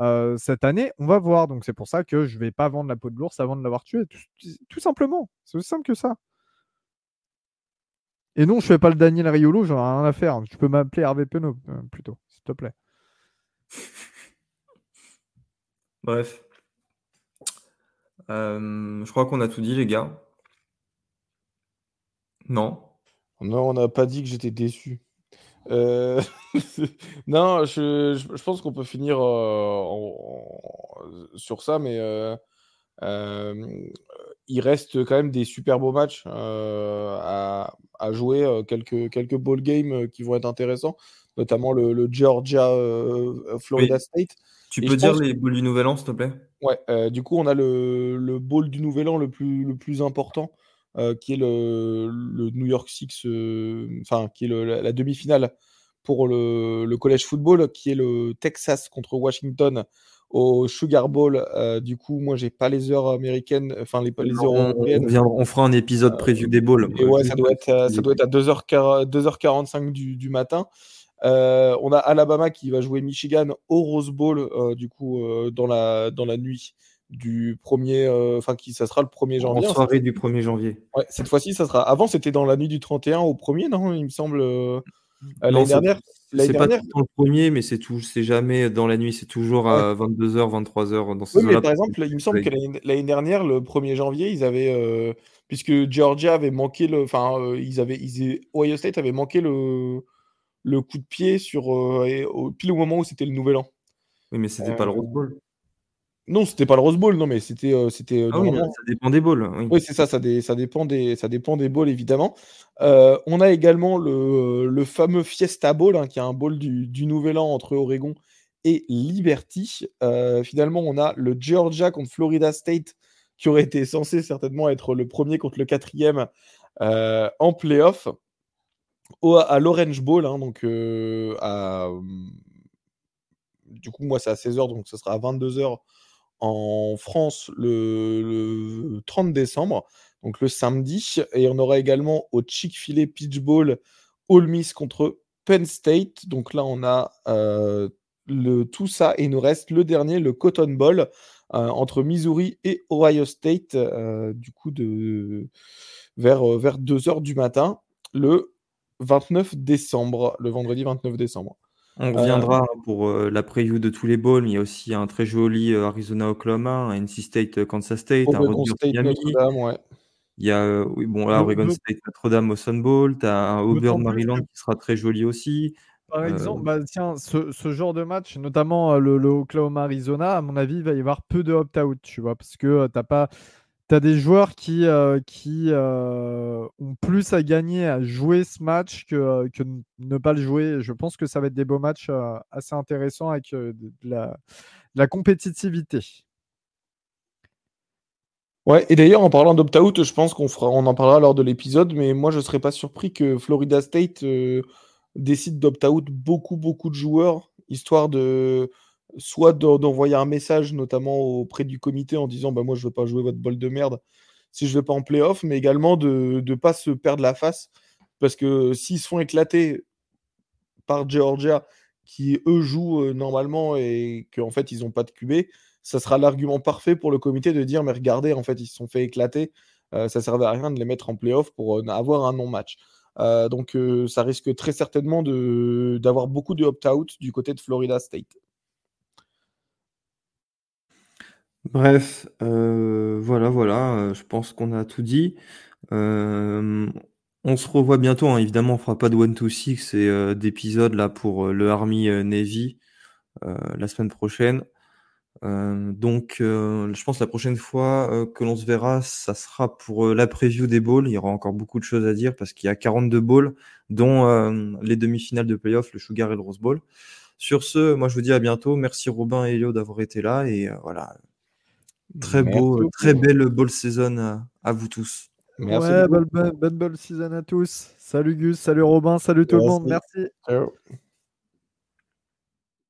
Euh, cette année, on va voir. Donc c'est pour ça que je vais pas vendre la peau de l'ours avant de l'avoir tué. Tout, simplement. C'est aussi simple que ça. Et non, je fais pas le Daniel Riolo, j'en ai rien à faire. Tu peux m'appeler Hervé Penaud plutôt, s'il te plaît. Bref. je crois qu'on a tout dit, les gars. Non. Non, on n'a pas dit que j'étais déçu. Euh, non, je, je, pense qu'on peut finir sur ça, mais il reste quand même des super beaux matchs à, à, jouer, quelques, quelques ball games qui vont être intéressants, notamment le, Georgia-Florida State. Tu peux dire les balls du Nouvel An, s'il te plaît? Ouais, du coup, on a le, le ball du Nouvel An le plus, le plus important. Euh, qui est le, New York Six, euh, enfin, qui est la, demi-finale pour le, collège football, qui est le Texas contre Washington au Sugar Bowl. Euh, du coup, moi, j'ai pas les heures américaines, enfin, les, les heures européennes. On, fera un épisode prévu des bowls. Et ouais, ça doit être, ça doit être à 2h, 2h45 du, du matin. On a Alabama qui va jouer Michigan au Rose Bowl, du coup, dans, la, dans la nuit du 1er, euh, enfin, qui ça sera le 1er janvier. En hein, soirée du 1er janvier. Ouais, cette fois-ci, ça sera. Avant, c'était dans la nuit du 31 au 1er, non Il me semble. Euh, l'année dernière. C'est pas tout le premier, mais c'est tout, c'est jamais dans la nuit, c'est toujours à 22h, 23h dans ces oui, mais par exemple, il me semble que l'année dernière, le 1er janvier, ils avaient, euh, puisque Georgia avait manqué le, enfin, ils avaient, ils, Ohio State avait manqué le, le coup de pied sur pile au moment où c'était le Nouvel An. Oui, mais c'était pas le Rose Bowl. Non, c'était pas le Rose Bowl, non, mais c'était. Euh, c'était euh, ah oui, ça dépend des bowls. Oui, c'est ça, ça, ça, dépend des, ça dépend des bowls, évidemment. Euh, on a également le, le fameux Fiesta Bowl, hein, qui est un bowl du, du, Nouvel An entre Oregon et Liberty. finalement, on a le Georgia contre Florida State, qui aurait été censé certainement être le premier contre le quatrième en playoff. À l'Orange Bowl, hein, donc à. Du coup, moi, c'est à 16h, donc ce sera à 22h en France le, 30 décembre, donc le samedi. Et on aura également au Chick-fil-A Pitch Bowl All Miss contre Penn State. Donc là, on a euh, le, tout ça. Et il nous reste le dernier, le Cotton Bowl, euh, entre Missouri et Ohio State, euh, du coup, de, vers, vers 2 h du matin, le 29 décembre, le vendredi 29 décembre. On euh, reviendra pour euh, la preview de tous les bowls. Il y a aussi un très joli euh, Arizona-Oklahoma, un NC State-Kansas State, un Rutgers Miami. Ouais. Il y a, oui, bon, là, Oregon State Notre-Dame au Sun Bowl. Tu as un Auburn Maryland qui sera très joli aussi. Par exemple, bah, tiens, ce, ce, genre de match, notamment le, le Oklahoma-Arizona, à mon avis, il va y avoir peu de opt-out, tu vois, parce que tu n'as pas des joueurs qui, euh, euh, ont plus à gagner à jouer ce match que, euh, que, ne pas le jouer. Je pense que ça va être des beaux matchs assez intéressants avec de, la, la, compétitivité. Ouais, et d'ailleurs, en parlant d'opt-out, je pense qu'on on en parlera lors de l'épisode, mais moi, je ne serais pas surpris que Florida State décide d'opt-out beaucoup, beaucoup de joueurs, histoire de soit d'envoyer un message, notamment auprès du comité, en disant bah, Moi, je ne veux pas jouer votre bol de merde si je ne vais pas en playoff, mais également de ne pas se perdre la face. Parce que s'ils se font éclater par Georgia, qui eux jouent euh, normalement et qu'en fait, ils n'ont pas de QB, ça sera l'argument parfait pour le comité de dire Mais regardez, en fait, ils se sont fait éclater. Euh, ça ne servait à rien de les mettre en playoff pour euh, avoir un non-match. donc, ça risque très certainement d'avoir beaucoup de opt-out du côté de Florida State. Bref, euh, voilà, voilà, euh, je pense qu'on a tout dit. Euh, on se revoit bientôt, hein. Évidemment, on fera pas de one to six et d'épisodes là pour, le Army, Navy, la semaine prochaine. donc je pense la prochaine fois, que l'on se verra, ça sera pour, la preview des bowls. Il y aura encore beaucoup de choses à dire parce qu'il y a 42 bowls, dont, les demi-finales de playoff, le Sugar et le Rose Bowl. Sur ce, moi je vous dis à bientôt. Merci Robin et Elio d'avoir été là et voilà. Très beau, très belle ball season à, vous tous. Merci ouais, bonne, bonne, bonne, season à tous. Salut Gus, salut Robin, salut tout le monde. Merci. Ciao.